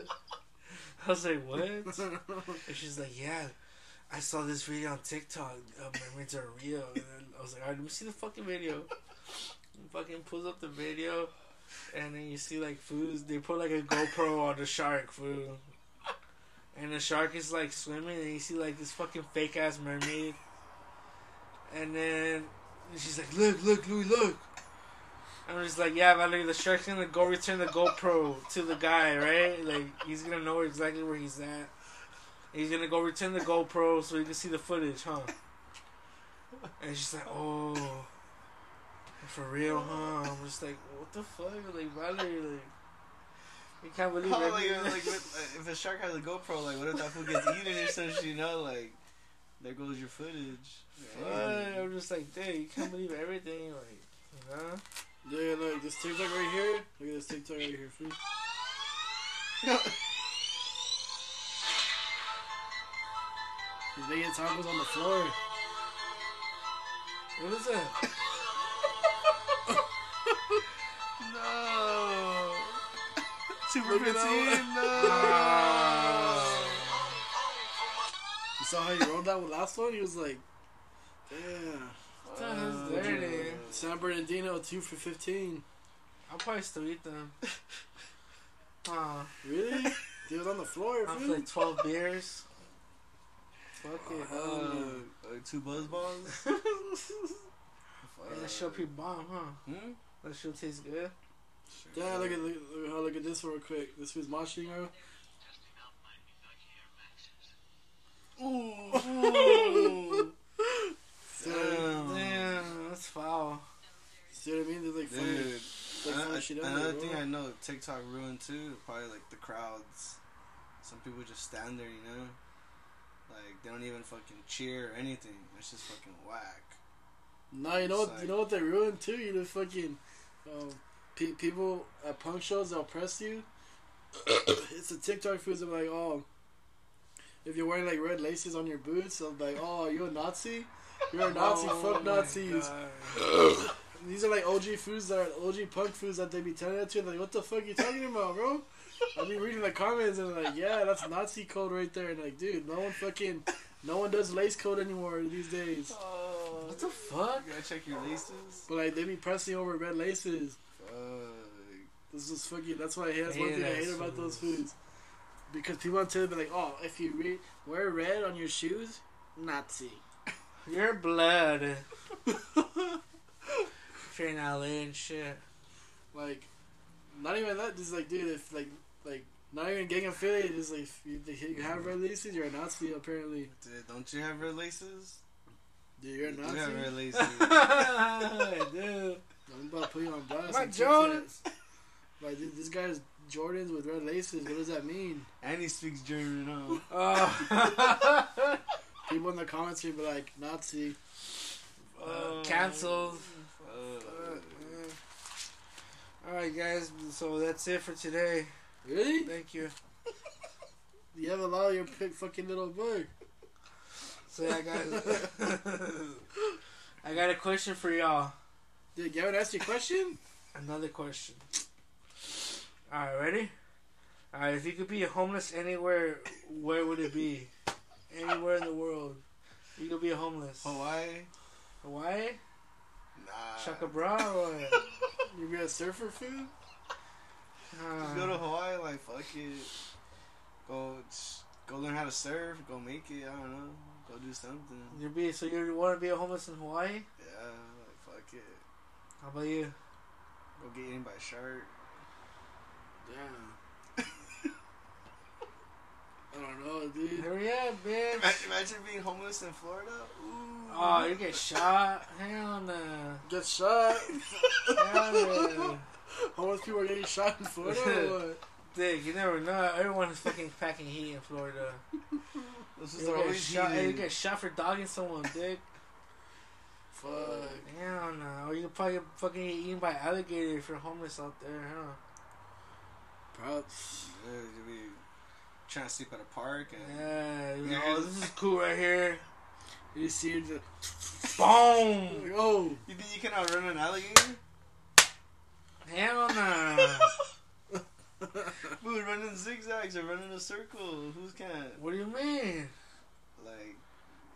I was like, "What?" [laughs] And she's like, "Yeah, I saw this video on TikTok. Uh, mermaids are real." And then I was like, "Alright, let me see the fucking video." And fucking pulls up the video, and then you see like foods. They put like a GoPro on the shark food, and the shark is like swimming, and you see like this fucking fake ass mermaid. And then she's like, "Look, look, Louis, look." I'm just like, yeah, Valerie, the shark's gonna go return the GoPro to the guy, right? Like, he's gonna know exactly where he's at. He's gonna go return the GoPro so he can see the footage, huh? And she's like, oh, for real, huh? I'm just like, what the fuck? Like, Valerie, like, you can't believe Oh, it. like, [laughs] like, if a shark has a GoPro, like, what if that food gets eaten or something. You know, like, there goes your footage. What? I'm just like, dude, you can't believe everything, like, you know? Yeah, look, this TikTok right here. Look at this TikTok right here, fool. [laughs] He's making tacos on the floor. What is that? No. [laughs] Super Look 15, that. no. You saw how he rolled that with last one? He was like, damn. That's dirty. San Bernardino, 2 for 15. I'll probably still eat them. [laughs] Huh. Really? [laughs] He was on the floor, fool. like 12 beers. Fuck it. Uh, uh, two buzz balls. [laughs] That shit be bomb, huh? Hmm? That shit tastes good. Yeah, look at look, look, look at this real quick. This was watching her. Ooh. Damn. Damn, foul. see what I mean? There's like funny, Dude, like ano- funny shit another there, thing. I know TikTok ruined too, probably like the crowds. Some people just stand there, you know, like they don't even fucking cheer or anything. It's just fucking whack. Nah, you know what? like- You know what they ruined too. You know, fucking um, pe- people at punk shows they'll press you. [coughs] it's a TikTok foods. I'm like, oh, if you're wearing like red laces on your boots, I'm like, oh, are you a Nazi? You're a Nazi. Oh Fuck Nazis. These are like OG foods that are OG punk foods that they be telling that to. Like, what the fuck are you talking about, bro? I be reading the comments and like, yeah, that's Nazi code right there. And like, dude, no one fucking, no one does lace code anymore these days. Oh, What the fuck? You gotta check your laces. But like, they be pressing over red laces. Fuck. This is fucking. That's why I hate. That's one thing I that hate about those foods. foods. Because people on Twitter be like, oh, if you re- wear red on your shoes, Nazi. Your blood. if you're in LA and shit. Like, not even that. Just like, dude, if like, like, not even gang affiliated. Just like, if you, if you have red laces, you're a Nazi. Apparently, Dude, don't you have red laces? dude, you're a You Nazi. have red laces. Dude. I'm about to put you on blast. My on Jordans. Like, dude, this guy's Jordans with red laces. What does that mean? and he speaks German, huh? [laughs] Oh. [laughs] People in the comments will be like, Nazi. Uh, uh cancelled. Fuck. Uh, uh, alright, guys. So that's it for today. Really? Thank you. [laughs] You have a lot of your big fucking little book. So yeah, guys. [laughs] I got a question for y'all. Dude, Gavin asked you a question? Another question. Alright, ready? Alright, if you could be homeless anywhere, where would it be? Anywhere in the world. You could be a homeless. Hawaii? Hawaii? Nah. Shaka Bra or? You be a surfer food? Just go to Hawaii, like fuck it. Go, go learn how to surf. Go make it. I don't know. Go do something. you be so you want to be a homeless in Hawaii? Yeah, like fuck it. How about you? Go get eaten by a shark. Damn. I don't know, dude. Hurry up, bitch. Imagine, imagine being homeless in Florida. Ooh. Oh, you get shot? Hell no. Get shot. [laughs] Hell no. Homeless people are getting shot in Florida or [laughs] what? Dick, you never know. Everyone is fucking packing heat in Florida. This You is get, always shot, you get shot for dogging someone, dick. Fuck. Hell no. Or you could probably get fucking get eaten by alligator if you're homeless out there, huh? Props. Yeah, you be trying to sleep at a park and Yeah. you know, oh, this is cool right here. You see the. Boom! Oh! you think you can outrun an alligator? Hell no. [laughs] Dude, running zigzags or running a circle. Who's can't? What do you mean? Like,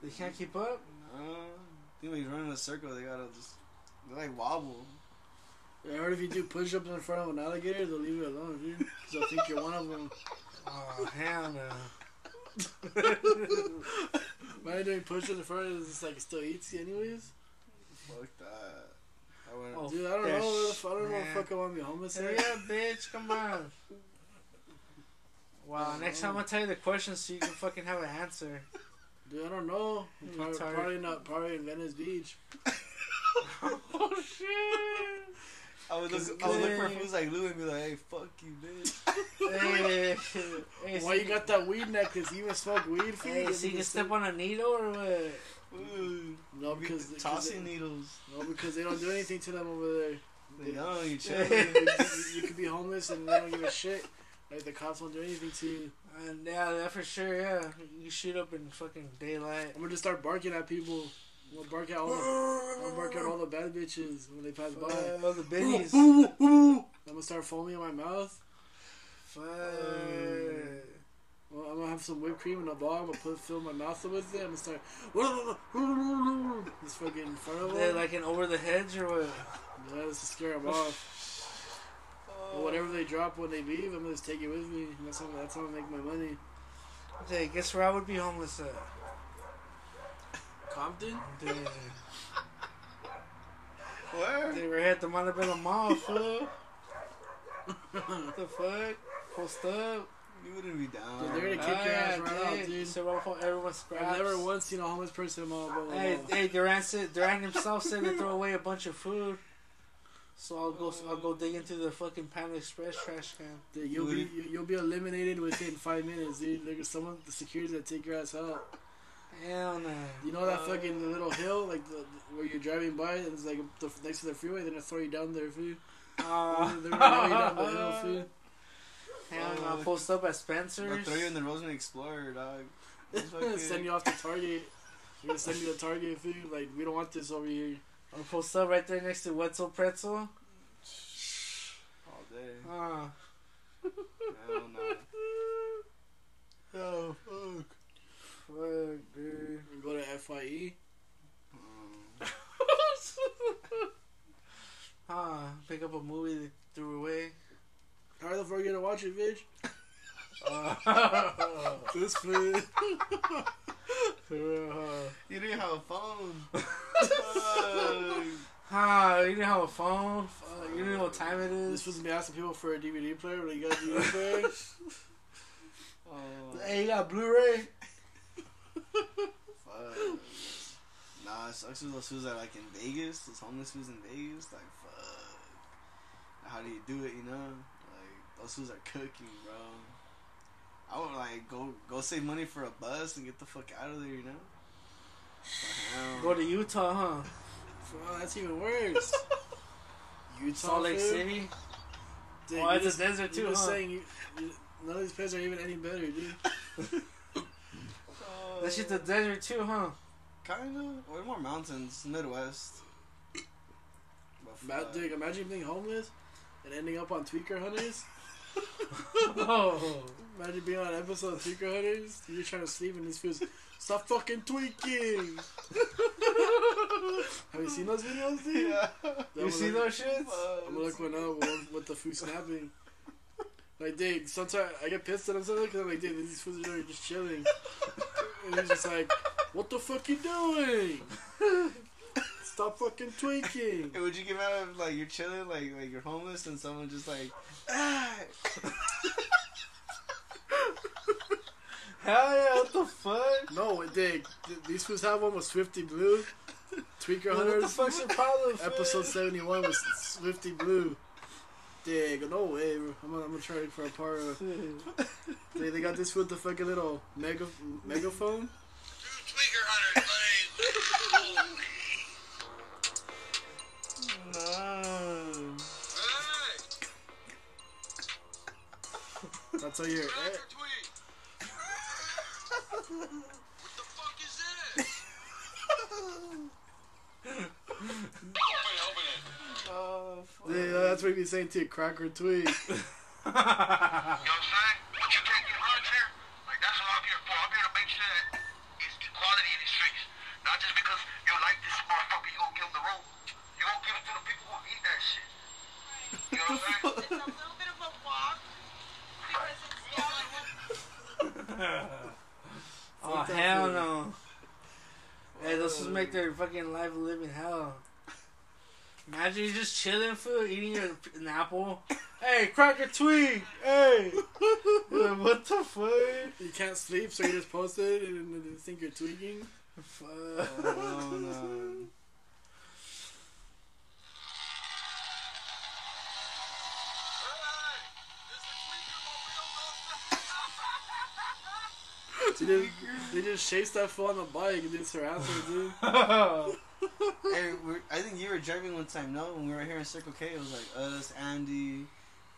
They can't keep up? uh, I think when he's running a circle, they gotta just they like wobble. I heard if you do push ups in front of an alligator, they'll leave you alone, dude. Because they'll think you're one of them. Oh, hell no. [laughs] Imagine doing push ups in front of it, it's like it still eats you, anyways. Fuck that. I went. Oh, Dude, I don't yeah, know. What the sh- f- I don't know what man. the fuck I want to be homeless Hurry at. up, bitch. Come on. [laughs] Wow, next time I'll tell you the question so you can fucking have an answer. Dude, I don't know. Probably, probably not. Probably in Venice Beach. [laughs] oh, shit. I would look. Cause- I would look for cause- foods like Lou and be like, "Hey, fuck you, bitch." Hey, [laughs] hey, Why you got that weed necklace? You even smoke weed? for Hey, so you can step on a needle or what? Ooh, No, because get tossing they, needles. no, because they don't do anything to them over there. They don't. You you, [laughs] chill. you could be homeless and they don't give a shit. Like the cops won't do anything to you. And yeah, that for sure. Yeah, you shoot up in fucking daylight. I'm gonna just start barking at people. I'm gonna bark at all. The, I'm bark at all the bad bitches when they pass by. Fuck, all the biddies. I'm gonna start foaming in my mouth. Fuck. Well, I'm gonna have some whipped cream in a ball. I'm gonna put fill my mouth with it. I'm gonna start just fucking in front of They're like an over the hedge or what? Yeah, just to scare them off. Oh. But whatever they drop when they leave, I'm gonna just take it with me. That's how that's how I make my money. Hey, guess where I would be homeless at? Compton? Dude, Where? they were at the Montebello Mall, [laughs] fool. What the fuck? Post up. You wouldn't be down. Dude, they're gonna Ah, kick your ass yeah, right out, dude. So everyone- everyone scraps. I've never once seen a homeless person in my blah, blah, Hey, blah. hey, Durant said Durant himself said to throw away a bunch of food. So I'll go. I'll go dig into the fucking Panda Express trash can. Dude, you'll be you- you'll be eliminated within five minutes, dude. There's someone the security that take your ass out. Hell no. You know that fucking little hill like the, where you're driving by and it's like the, next to the freeway. They're gonna throw you down there, food. Uh, They're gonna throw you down the hill, [laughs] food. Hell no. I'll post up at They'll throw you in the Rosemead Explorer, dog. It's [laughs] fucking- send you off to Target. We're gonna send you to Target, food. Like we don't want this over here. I'll post up right there next to Wetzel Pretzel. all day. Uh, Hell no. [laughs] oh fuck. Fuck, dude. Go to E. FIE. [laughs] Um, Huh? Pick up a movie they threw away. How the fuck you gonna watch it, bitch? Uh, [laughs] This food. For [laughs] you didn't have a phone. Huh, you didn't have a phone? Fuck, you didn't know what time it This is? was me asking people for a DVD player, but you got a DVD player. Oh, Hey, you got Blu-ray? Fuck. Nah, it sucks with those foods that like in Vegas. Those homeless foods in Vegas. Like, fuck. How do you do it? You know, like those foods are cooking, bro. I would like go go save money for a bus and get the fuck out of there. You know. Go to Utah, huh? Well, that's even worse. [laughs] Utah, Salt Lake food? City? Dude, Oh, it's a desert too, huh? saying you, you, none of these places are even any better, dude. [laughs] That shit's a desert too, huh? Kinda. We're more mountains, Midwest. But Ma- dude, imagine being homeless and ending up on Tweaker Hunters. [laughs] [laughs] Oh. Imagine being on an episode of Tweaker Hunters. You're trying to sleep and this feels stop fucking tweaking. [laughs] Have you seen those videos, dude? Yeah. You see those shits? I'm gonna look one up with, with the food snapping. Like, dude, sometimes I get pissed at him sometimes because I'm like, dude, these foods are just chilling. [laughs] And he's just like, what the fuck you doing? Stop fucking tweaking. Hey, would you give out if like you're chilling, like like you're homeless, and someone just like, ah, [laughs] Hell yeah, what the fuck? No, dude, these foods have one with Swifty Blue. Tweaker Hunters. What the fuck's your problem? Episode 71 was Swifty Blue. Dig, no way, bro. I'm gonna, I'm gonna try it for a part of. They, they got this with the fucking little mega megaphone. Tweaker Hunter, buddy. no. Hey, That's how you're. Cracker what the fuck is this? [laughs] open it, open it. Oh, fuck. Yeah, that's what we be saying too. Cracker tweet. [laughs] Yo, son, what I'm saying? What you take your lunch here? Like, that's what I'm here for. I'm here to make sure that it's equality in the streets. Not just because you like this motherfucker, you gonna give him the room. You gonna give it to the people who eat that shit. You know what I'm saying? It's a little bit of a walk because it's. [laughs] Oh, hell no. Hey, those just make their fucking life a living hell. Imagine you just chilling, food, eating your, an apple. Hey, cracker tweet. Hey. [laughs] Like, what the fuck? You can't sleep, so you just post it and then they think you're tweaking. Fuck. Oh, no. Hey, is the tweaker mobile They just, they just chased that fool on the bike and just harassed her, dude. [laughs] [laughs] Hey, we're, I think you were driving one time, no? When we were here in Circle K, it was like us, Andy,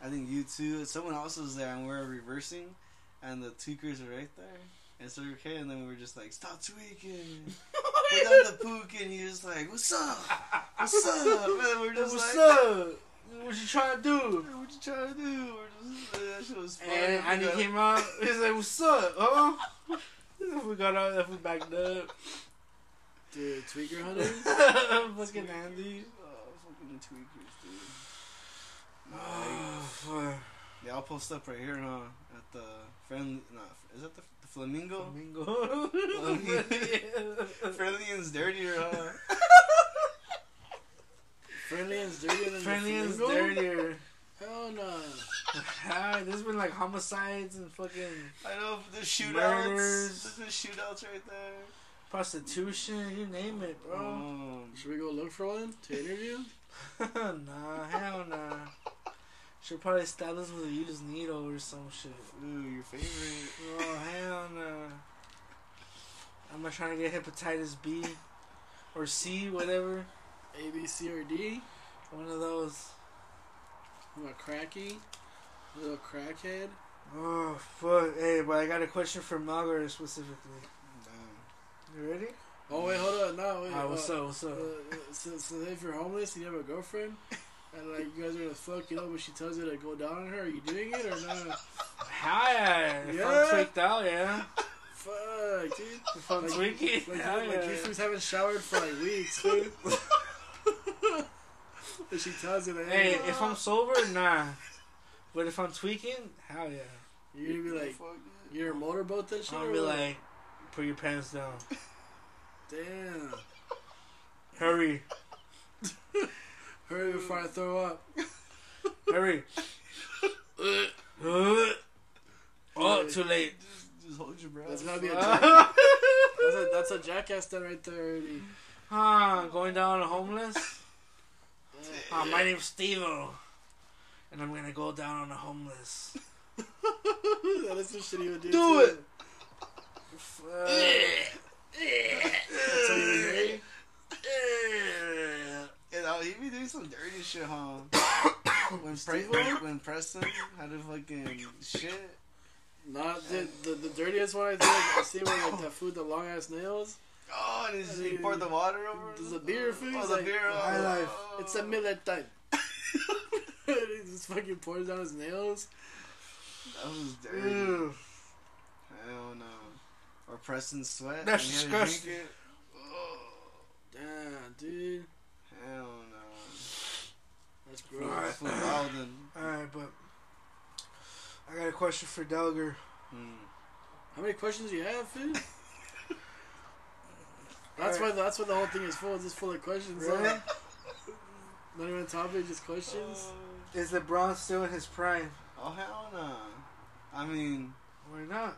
I think you too, someone else was there, and we were reversing, and the tweakers were right there in Circle K, and then we were just like, stop tweaking. [laughs] Down the pook, and he was like, what's up? What's up? And we're just [laughs] What's like, up? What you trying to do? What you trying to do? We're just, that shit was fun. And Andy Yeah. came out. He's like, "What's up, huh?" we got out. We backed up. Dude, tweaker [laughs] hunters? fucking Andy. Oh, fucking tweakers, dude. [sighs] Oh, fuck. Yeah, I'll post up right here, huh? At the friend, not is that the, the flamingo? Flamingo. [laughs] [laughs] Friendly and's dirtier, huh? Friendly and's dirtier than Friendly and's dirtier. Hell no. There's been like homicides and fucking. I know the shootouts. Murders. There's been shootouts right there prostitution, you name it, bro. Um, Should we go look for one to interview? [laughs] nah, hell nah. Should probably stab us with a used needle or some shit. ooh, your favorite. Oh hell nah. I'm not trying to get hepatitis B or C, whatever. A, B, C, or D? One of those. I'm want cracky? Little crackhead? Oh fuck! Hey, but I got a question for Margaret specifically. Damn. You ready? Oh wait, hold on, no, wait. Alright, what's uh, up? What's Uh, up? uh, so, so if you're homeless and you have a girlfriend, and like you guys are gonna fuck it up, but she tells you to go down on her, are you doing it or not? Hell yeah! If Yeah. I'm tweaked out, yeah. Fuck, dude. If I'm Like- tweaking, Like, hell you, like yeah. you fools haven't showered for like weeks, dude. [laughs] and she tells you that, Hey, hey, if I'm sober, nah. But if I'm tweaking, hell yeah. you're gonna be like, you're a motorboat that shit. I'm gonna be like, put your pants down. damn. Hurry, Hurry before I throw up. hurry. [laughs] oh, too late. Just, just hold your breath. That's gotta be a, [laughs] Huh? that's a that's a jackass done right there already. going down on homeless. Uh, my name's Steve-O. And I'm gonna go down on the homeless. [laughs] that is some shit he would do. Do too. it. Fuck. That's how you uh, he be doing some dirty shit, huh? [coughs] when, Pre- when, when Preston had to fucking shit. Not the, the the dirtiest one I did. I see one like that food, the long ass nails. Oh, and he's, he poured the water over. There's a beer food. Oh, the like, beer. Oh, high life. It's a Miller time. [laughs] he just fucking pours down his nails. That was dirty. Ew. Hell no. Or Preston sweat. That's and he drink disgusting. it. Oh, Damn, dude. hell no. That's gross. food wildin'. Alright, but I got a question for Delger. Hmm. How many questions do you have, food? [laughs] That's why that's why the whole thing is full. It's just full of questions. huh? Really? [laughs] Not even a topic, just questions. Is LeBron still in his prime? Oh hell no. I mean, Why not?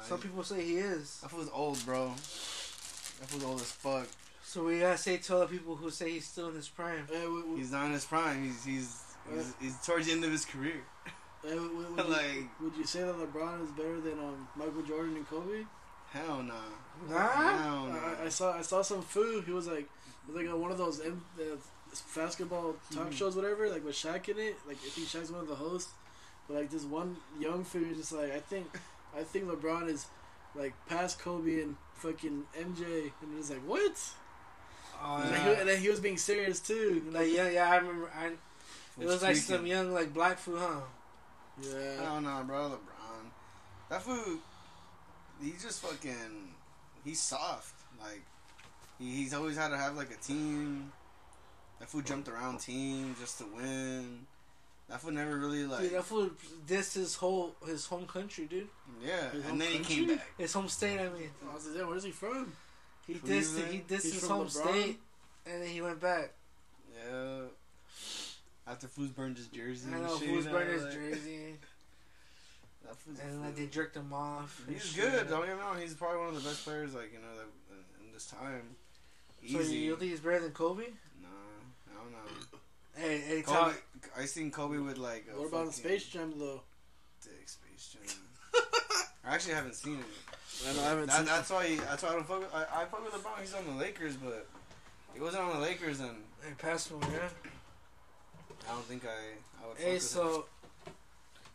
Nah. Some people say he is. That fool's old, bro. That fool's old as fuck. So we gotta say to other people who say he's still in his prime. Hey, w- w- He's not in his prime. He's he's he's, he's towards the end of his career. hey, w- w- would, you, like would you say that LeBron is better than um, Michael Jordan and Kobe? hell no. Nah? Hell no. I, I saw I saw some food. He was like, it was like one of those M- uh, basketball talk Mhm. shows, whatever. Like with Shaq in it. Like I think Shaq's one of the hosts. But like this one young food is just like I think I think LeBron is like past Kobe and fucking MJ, and he's like what? Oh, And, then yeah. he, and then he was being serious too. Like yeah, yeah, I remember. I, it Fool's was like some young like black food, huh? Yeah. I don't know, bro. LeBron. That food. He's just fucking. He's soft. Like he, he's always had to have like a team. That food jumped around team just to win. That food never really like. Dude, that food dissed his whole his home country, dude. yeah, His and then he came back. His home state. I mean, I was like, "Damn, where's he from? he dissed it. He dissed He's his home LeBron? state, and then he went back. Yeah. After Foos burned his jersey. I and know shit, who's you know, burned his like, jersey, [laughs] and like they jerked him off. He's good. Don't get me wrong. He's probably one of the best players, like you know, that in, in this time. Easy. So you think he's better than Kobe? Nah, I don't know. Hey, hey, Kobe, talk. I seen Kobe with like. A What about the Space Jam though? Dick Space Jam. I actually haven't seen it. I, know, I haven't That, seen. that's why. He, that's why I don't fuck. With, I, I fuck with LeBron. He's on the Lakers, but he wasn't on the Lakers, and Hey, pass me, yeah. I don't think I. I would. Hey, so him.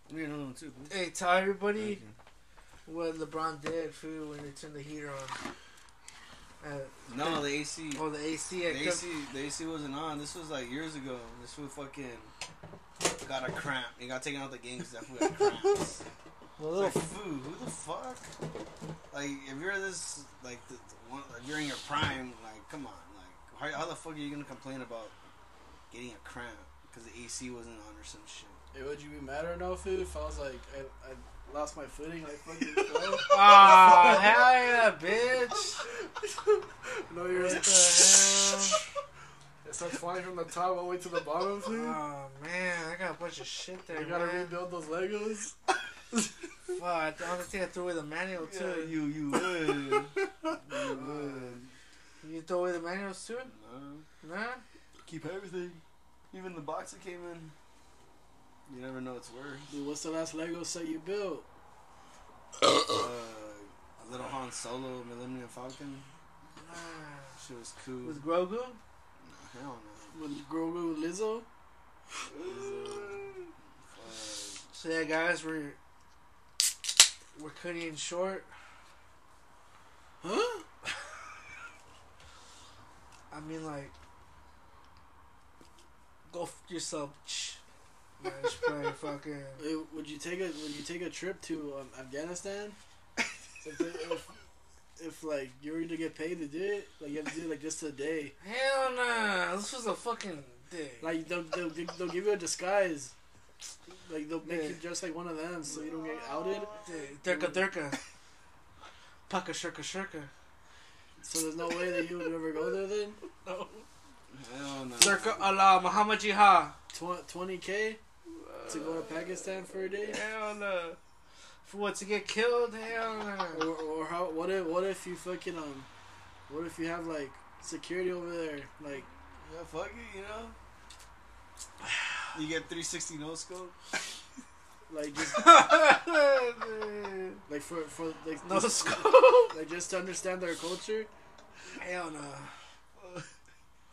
Give me another one too. please. hey, tell everybody what LeBron did for when they turned the heater on. Uh, No, the AC. oh, the AC. The AC, the AC wasn't on. This was like years ago. This fool fucking got a cramp. He got taken out the game because that fool had cramps. [laughs] the It's little like, food, who the fuck? Like, if you're this, like, the, the one, if you're in your prime, like, come on, like, how, how the fuck are you gonna complain about getting a cramp because the AC wasn't on or some shit? Hey, would you be mad or no, food? If I was like, I, I lost my footing, I fucking. [laughs] bro? Ah, hell yeah, bitch! [laughs] no, you're What the hell? it starts flying from the top all the way to the bottom, food. Oh man, I got a bunch of shit there, you gotta man. rebuild those Legos. Fuck, I th- I threw away the manual Yeah, too. you you would. [laughs] you would. You throw away the manuals too? No. Nah. Keep everything. Even the box it came in. You never know its worth. Dude, what's the last Lego set you built? [clears throat] uh, a little Han Solo Millennium Falcon. Nah. Shit was cool. With Grogu? Nah, hell no. With Grogu and Lizzo? Fuck. So yeah, guys, we're we're cutting it short. Huh? I mean, like, go f yourself. Man, just play fucking. [laughs] Hey, would you take a Would you take a trip to um, Afghanistan? if, if, if like you were to get paid to do it, like you have to do it like just a day. Hell nah. This was a fucking day. Like they'll they'll, they'll give you a disguise. Like they'll make Yeah. you dress like one of them, so you don't get outed. Durka durka. Paka shirka shirka. So there's no way that you would ever go there then. [laughs] No. Hell no. Durka Allah Muhammad Jihad. Twenty k to go to Pakistan for a day. Hell no. For what to get killed? Hell no. or how? What if? What if you fucking um? What if you have like security over there? Like Yeah, fuck it, you know? You get 360 no scope? [laughs] like just [laughs] like for for like no just, scope. [laughs] like just to understand their culture. Hell no.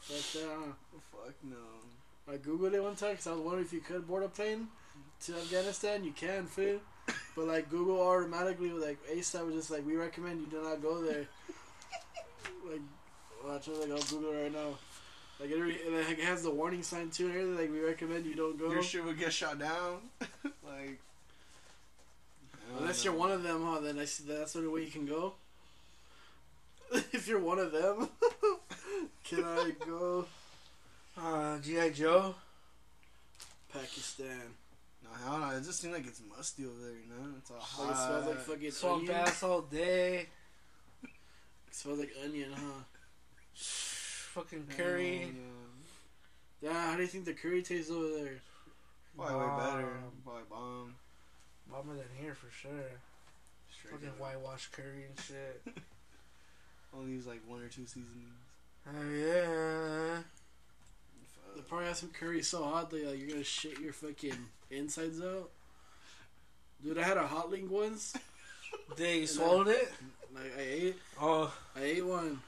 But uh, Fuck no. I googled it one time because I was wondering if you could board a plane to Afghanistan. You can, fool. But like Google automatically like ASAP was just like we recommend you do not go there. like, watch it. Like I'll Google it right now. Like it, it has the warning sign too and everything. Like we recommend you don't go Your shit would get shot down. [laughs] like. unless you're one of them. Huh? Then I see that's the only way you can go. [laughs] if you're one of them, [laughs] can I go Uh, G.I. Joe. Pakistan? No, hell no. It just seems like it's musty over there, you know? It's all Like it smells like fucking Swamp onion. ass all day. It smells like onion, huh? Fucking curry. Hell no. Yeah, how do you think the curry tastes over there? Probably way better. Probably bomb. Bomber than here for sure. Straight Fucking up. whitewash curry and shit. [laughs] Only use like one or two seasonings. Oh yeah. They probably have some curry so hot that like, you're gonna shit your fucking insides out. Dude, I had a hot link once. They swallowed it. Like I ate, Oh, I ate one.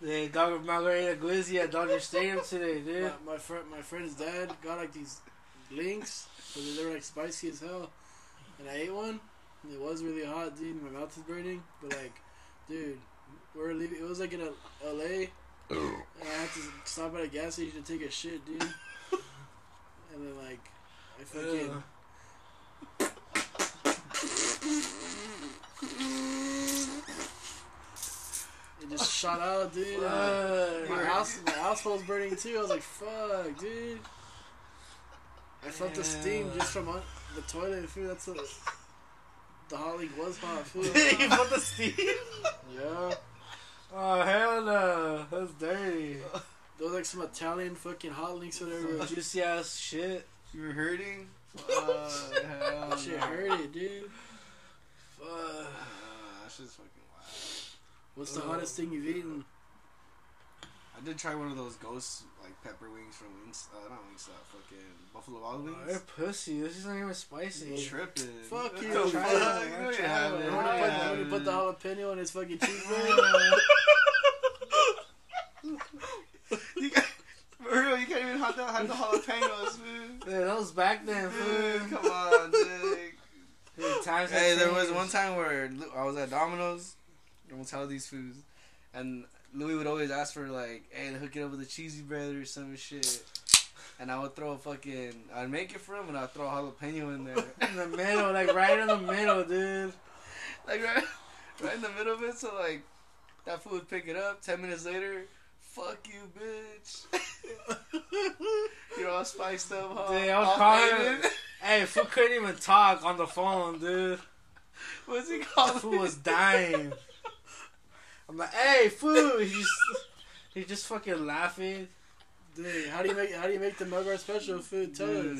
they got Margarita Glizzy at Dodger Stadium today, dude. My, my friend, my friend's dad got like these links, but they were like spicy as hell. And I ate one. And it was really hot, dude. My mouth is burning. But like, dude, we're leaving. It was like in a, L.A. And I had to stop at a gas station to take a shit, dude. And then like, I fucking. It just shot out, dude. Uh, my house, my house was burning too. I was like, "Fuck, dude." I felt the steam just from un- the toilet. Food. That's what the hot link was hot. Food. [laughs] you put the steam. yeah, Oh hell no, that's dirty. [laughs] Those was like some Italian fucking hot links or whatever. Juicy ass shit. You were hurting? Uh, hell [laughs] That shit no. hurt it, dude. Fuck. Uh, that shit's fucking wild. What's the Ugh. hottest thing you've eaten? I did try one of those ghost like pepper wings from Wings, uh, not Wings, uh, fucking Buffalo Wild Oh, Wings. they're pussy. This is not even spicy. You tripping? Fuck you. Try fuck? it. You know you have it. it. You Oh, want to yeah. put, put the jalapeno in his fucking cheeseburger? [laughs] you got, for real, you can't even have the, have the jalapenos, [laughs] man. Yeah, that was back then. Come on, dude. Dude, times Hey, there was one time where I was at Domino's. I won't tell these foods, and Louis would always ask for like, "Hey, hook it up with a cheesy bread or some shit." And I would throw a fucking, I'd make it for him, and I'd throw a jalapeno in there, [laughs] in the middle, like right in the middle, dude. like right, right in the middle of it. So like, that food would pick it up. Ten minutes later, fuck you, bitch. [laughs] You're all spiced up, huh? Dude, I was All calling [laughs] Hey, fool couldn't even talk on the phone, dude. What's he called? fool was dying. I'm like, hey, fool. He's just, he's just fucking laughing. Dude, how do you make how do you make the Melgar special food? Tell us.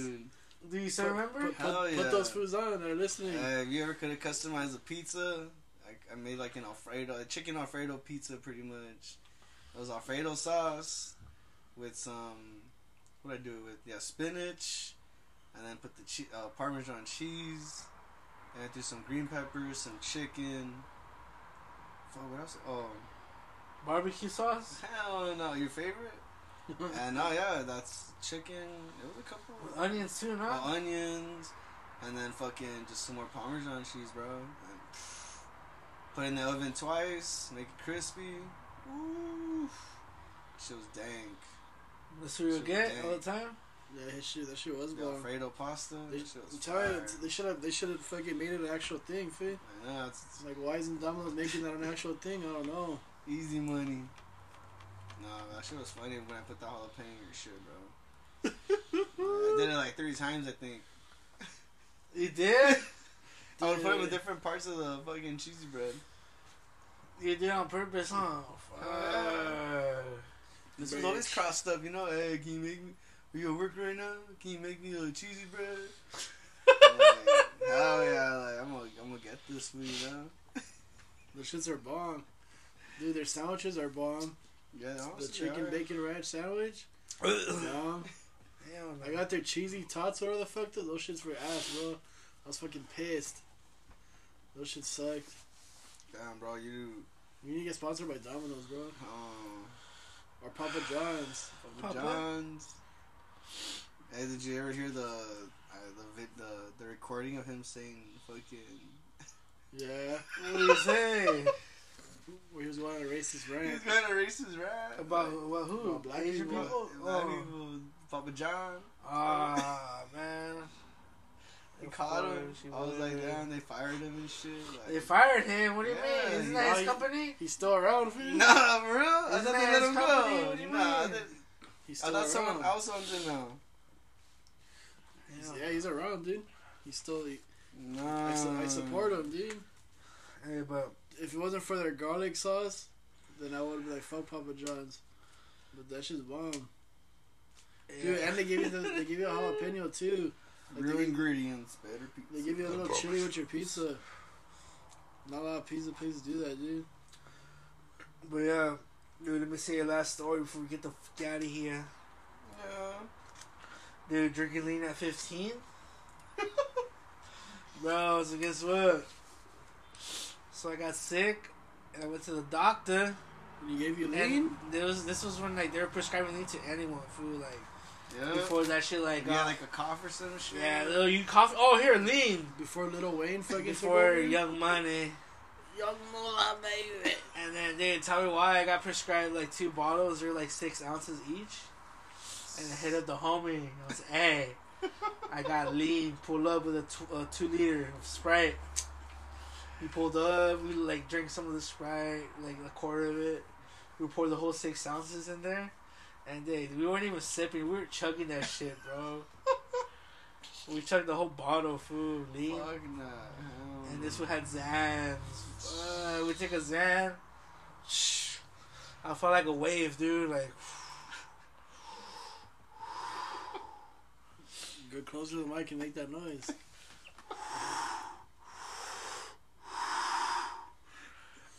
Do you still Put- remember? Put, Hell put, yeah. put those foods on. They're listening. Uh, if you ever could have customized a pizza, I, I made like an Alfredo, a chicken Alfredo pizza, pretty much. It was Alfredo sauce with some. What I do it with? Yeah, spinach, and then put the che- uh, Parmesan cheese, and I threw some green peppers, some chicken. Fuck, what else? Oh, Barbecue sauce? hell no! Your favorite? [laughs] and oh yeah, that's chicken. It was a couple. With onions too, Uh, no? onions, and then fucking just some more Parmesan cheese, bro. And put it in the oven twice, make it crispy. Ooh, shit was dank. That's what you get all the time? Yeah, his shit. That shit was bomb. Alfredo pasta. They, that shit was I'm telling you, they should have. They should have fucking made it an actual thing. I know, it's, It's like, why isn't Domino's making that an actual thing? I don't know. easy money. No, that shit was funny when I put the jalapeno in shit, bro. I did it like three times, I think. You did? I would put them in Dude. different parts of the fucking cheesy bread. You did it on purpose, huh? Fuck. This was always crossed up, you know. Hey, can you make me? Are you at work right now? Can you make me a cheesy bread? [laughs] like, hell yeah! Like I'm gonna, I'm gonna get this for you now. The shits are bomb. Dude, their sandwiches are bomb. Yeah, The chicken bacon ranch sandwich. Bomb. I got their cheesy tots, whatever the fuck. Those shits were ass, bro. I was fucking pissed. Those shits sucked. Damn, bro, you. You need to get sponsored by Domino's, bro. Oh, Or Papa John's. Papa Papa? John's. Hey, did you ever hear the uh, the, the the recording of him saying fucking? Yeah. [laughs] What do you say? Where he was going on a racist He's rant. got a racist rap About, about who? About black Asian people? Black Oh. people, Papa John. Ah, [laughs] man. He Of caught him. I was like, damn, they fired him and shit. Like, They fired him. What do you Yeah, mean? Isn't that his he- company? He's still around, fool. Nah, for real? I Isn't thought they let him company? go. What do you Nah, I, mean? did, He's I still thought around. someone else owns it now. He's- yeah, he's around, dude. He's still. He, Nah. I, su- I support him, dude. Hey, but If it wasn't for their garlic sauce, then I would be like, fuck Papa John's. But that shit's bomb. Dude, and they give you the, they give you a jalapeno [laughs] too. Like Real they, ingredients, better pizza. they give you a little chili with your pizza. Not a lot of pizza places do that, dude. But yeah, dude, let me say a last story before we get the fuck out of here. Yeah. Dude, drinking lean at 15? [laughs] Bro, so guess what? So I got sick, and I went to the doctor. And he gave you lean. there was this was when like they were prescribing lean to anyone, food like Yeah. before that shit like yeah, uh, like a cough or some shit. yeah, little you cough. Oh, here lean Before Lil Wayne fucking before. Young Money, Young Mula, baby. and then they didn't tell me why I got prescribed like two bottles. They're like six ounces each, and hit up the homie. I was hey, I got [laughs] lean. Pull up with a, tw- a two liter of Sprite. He pulled up. We like drank some of the Sprite, like a quarter of it. We poured the whole six ounces in there, and they we weren't even sipping. We were chugging that shit, bro. [laughs] we chugged the whole bottle of food, lean. Fuck nah. And this one had Xans. Uh, we took a Xan. I felt like a wave, dude. Like, Go closer to the mic and make that noise.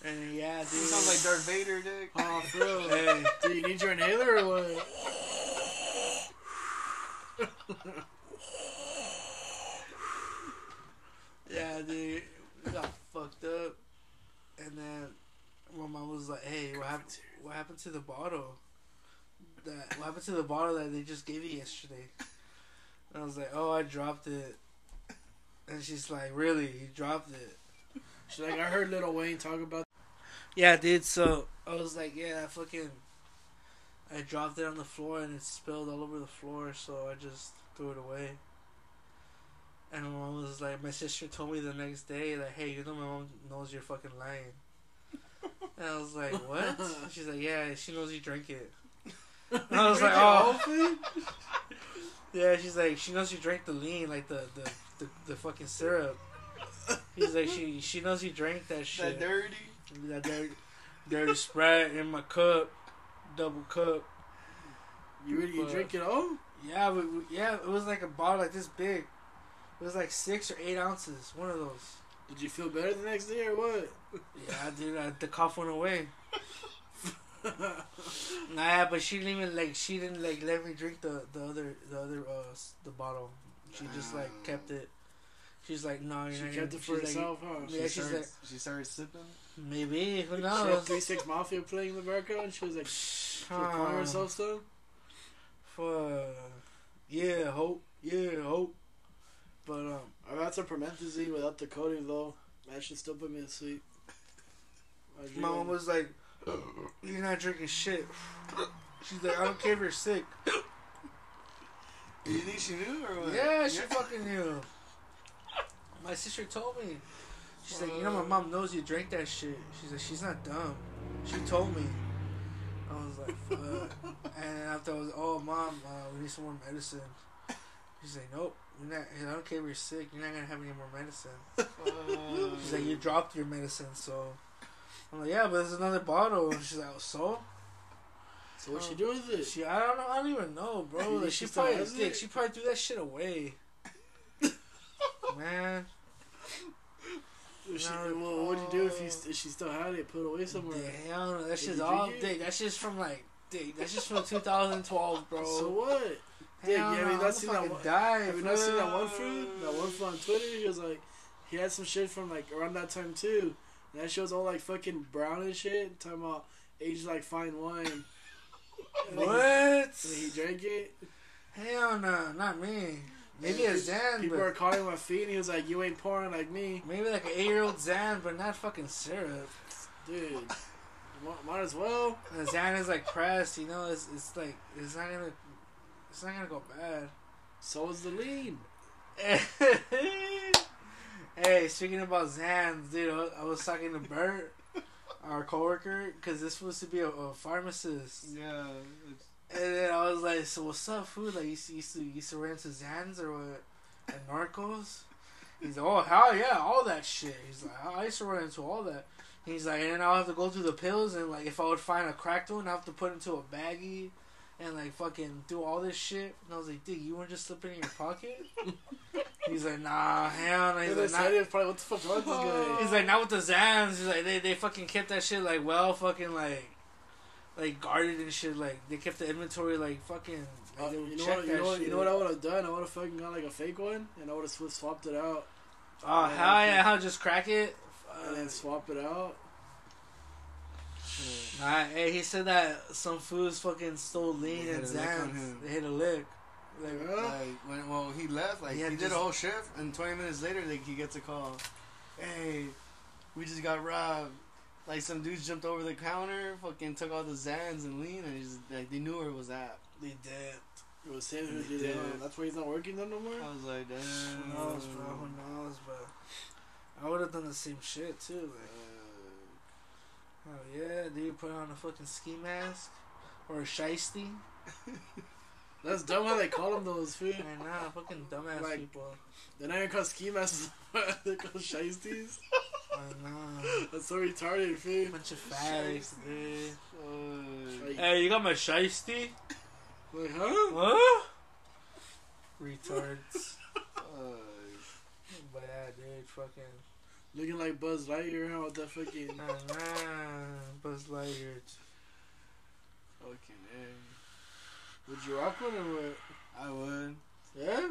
and yeah, dude. You sound like Darth Vader, dick. Oh, for real. Hey, Do you need your inhaler or what? yeah, dude. We got fucked up. And then my mom was like, "Hey, what happened? What happened to the bottle? That what happened to the bottle that they just gave you yesterday?" And I was like, "Oh, I dropped it." And she's like, "Really? You dropped it?" She's like, I heard Lil Wayne talk about. Yeah, dude. So I was like, yeah, I fucking, I dropped it on the floor and it spilled all over the floor. So I just threw it away. And my mom was like, my sister told me the next day, like, hey, you know, my mom knows you're fucking lying. And I was like, what? [laughs] She's like, yeah, she knows you drank it. [laughs] And I was like, oh. [laughs] Yeah, she's like, she knows you drank the lean, like the the, the, the fucking syrup. He's like, she she knows you drank that shit. That dirty. That dirty, dirty Sprite in my cup, double cup. You really, you But- drink it all? Yeah, yeah, it was like a bottle like this big. It was like six or eight ounces. One of those. Did you feel better the next day or what? Yeah, dude, I, the cough went away. [laughs] [laughs] Nah, but she didn't even like. She didn't like let me drink the the other the other uh the bottle. She just like kept it. She's like, no, you're she not kept it for like, herself, huh? Yeah, she, she's started, like- she started sipping. Maybe who She had knows? Three Six Mafia playing in the background. and She was like, she was calling herself stuff. For yeah, hope, yeah, hope. But um, I've had some promethazine without the codeine though. That should still put me to sleep. [laughs] My mom was like, "You're not drinking shit." She's like, "I don't care if you're sick." You think she knew or what? Yeah, she fucking knew. My sister told me. She's like, you know, my mom knows you drank that shit. She's like, she's not dumb. She told me. I was like, fuck. [laughs] and after I was, oh, mom, uh, we need some more medicine. She's like, nope, you're not. I don't care if you're sick. You're not gonna have any more medicine. She's like, you dropped your medicine, so. I'm like, yeah, but there's another bottle. And she's like, oh, so? So what oh. she do with it? She, I don't know. I don't even know, bro. [laughs] Like, she she probably, it? she probably threw that shit away. [laughs] Man. If she, No, well, what'd you do if you oh. st- if she still had it? Put away somewhere. Yeah, hell no. That Did shit's all dick. That's just from like, dick. That's just from 2012, bro. So what? Dick, yeah, I mean, that's seen that one- die. Have you not seen that one fruit? That one fruit on Twitter? He was like, he had some shit from like around that time too. And that show's all like fucking brown and shit. Talking about aged like fine wine. [laughs] And What? He, he drank it. Hell no, not me. Maybe a Xan, People but were calling my feet, and he was like, "You ain't pouring like me, maybe like an eight-year-old Xan, but not fucking syrup. dude." Might- Might as well. The Xan is like pressed, you know. It's it's like it's not gonna it's not gonna go bad. So is the lean. [laughs] hey, speaking about Xans, dude, I was, talking to Bert, our coworker, because this was supposed to be a, a pharmacist. yeah. it's- And then I was like, "So what's up, food? Like, you used to used to, used to run into Xans or what? And Norcos?" He's like, "Oh hell yeah, all that shit." He's like, "I used to run into all that." He's like, and then I'll have to go through the pills, and like, if I would find a cracked one, I have to put it into a baggie, and like, fucking do all this shit. And I was like, "Dude, you want to just slip it in your pocket?" [laughs] He's like, "Nah, hell no." He's And like, this "Not." idiot probably what the fuck wrong this guy? He's like, not with the Xans. He's like, they, they fucking kept that shit like well fucking like like guarded and shit. Like they kept the inventory like fucking. Like, Uh, you know what? You know what? You know what I would have done? I would have fucking got like a fake one, and I would have swapped it out, Oh Yeah, hell okay. yeah! How just crack it? and then swap it out. Nah, hey, he said that some fools fucking stole lean and hit a lick on Xans. They hit a lick. Like, Yeah. Like when well he left, like He he, did just- a whole shift, and 20 minutes later, like he gets a call. Hey, we just got robbed. Like some dudes jumped over the counter, fucking took all the Xans and lean, and just like they knew where it was at. they did. It was him who He did it. That's why he's not working there no more. I was like, damn. Who knows, bro? Who knows? But I would have done the same shit too. Like, oh yeah, dude, put on a fucking ski mask or a shiesty. [laughs] That's dumb how they call them those food. I know, fucking dumbass Like- people. They're not even called ski masks. [laughs] They're called shiesties. I know. [laughs] That's so retarded, food. Bunch of fags, dude. uh, Hey, you got my shiesty? like, huh? Huh? Retards. uh, but yeah, dude, fucking. Looking like Buzz Lightyear, how With that fucking. Buzz Lightyear. fucking A. Would you rock one or what? I would. Yeah?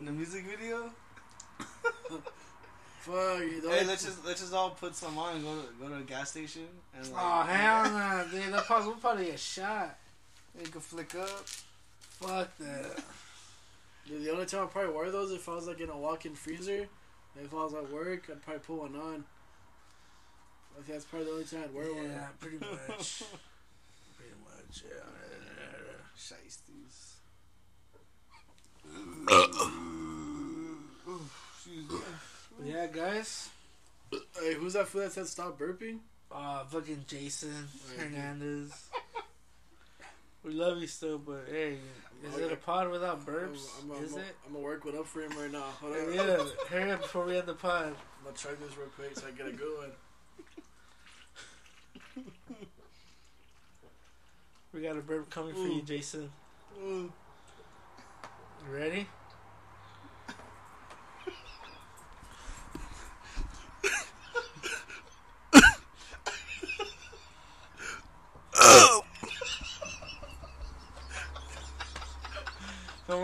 In [laughs] the music video? [laughs] Fuck. Hey, let's just let's just all put some on and go to go to a gas station and like, Oh hell nah, dude. That probably we'll probably get shot. You can flick up. Fuck that. Dude, the only time I probably wear those if I was like in a walk-in freezer. If I was at work, I'd probably put one on. I think that's probably the only time I'd wear one. Yeah, pretty much. pretty much, yeah. Shiesties. But yeah, guys. Hey, who's that fool that said stop burping? Uh, fucking Jason Right. Hernandez. We love you still, but hey, is it a pod without burps? I'm, I'm, is I'm, it? I'm gonna work one up for him right now. Hold on. Hurry up, hurry up before we end the pod. I'm gonna try this real quick so I get a good one. We got a burp coming for you, Jason. Mm. You ready?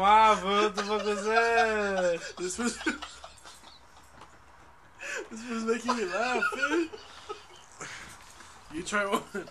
On, bro. What the fuck was that? This was. this was making me laugh, dude. You try one.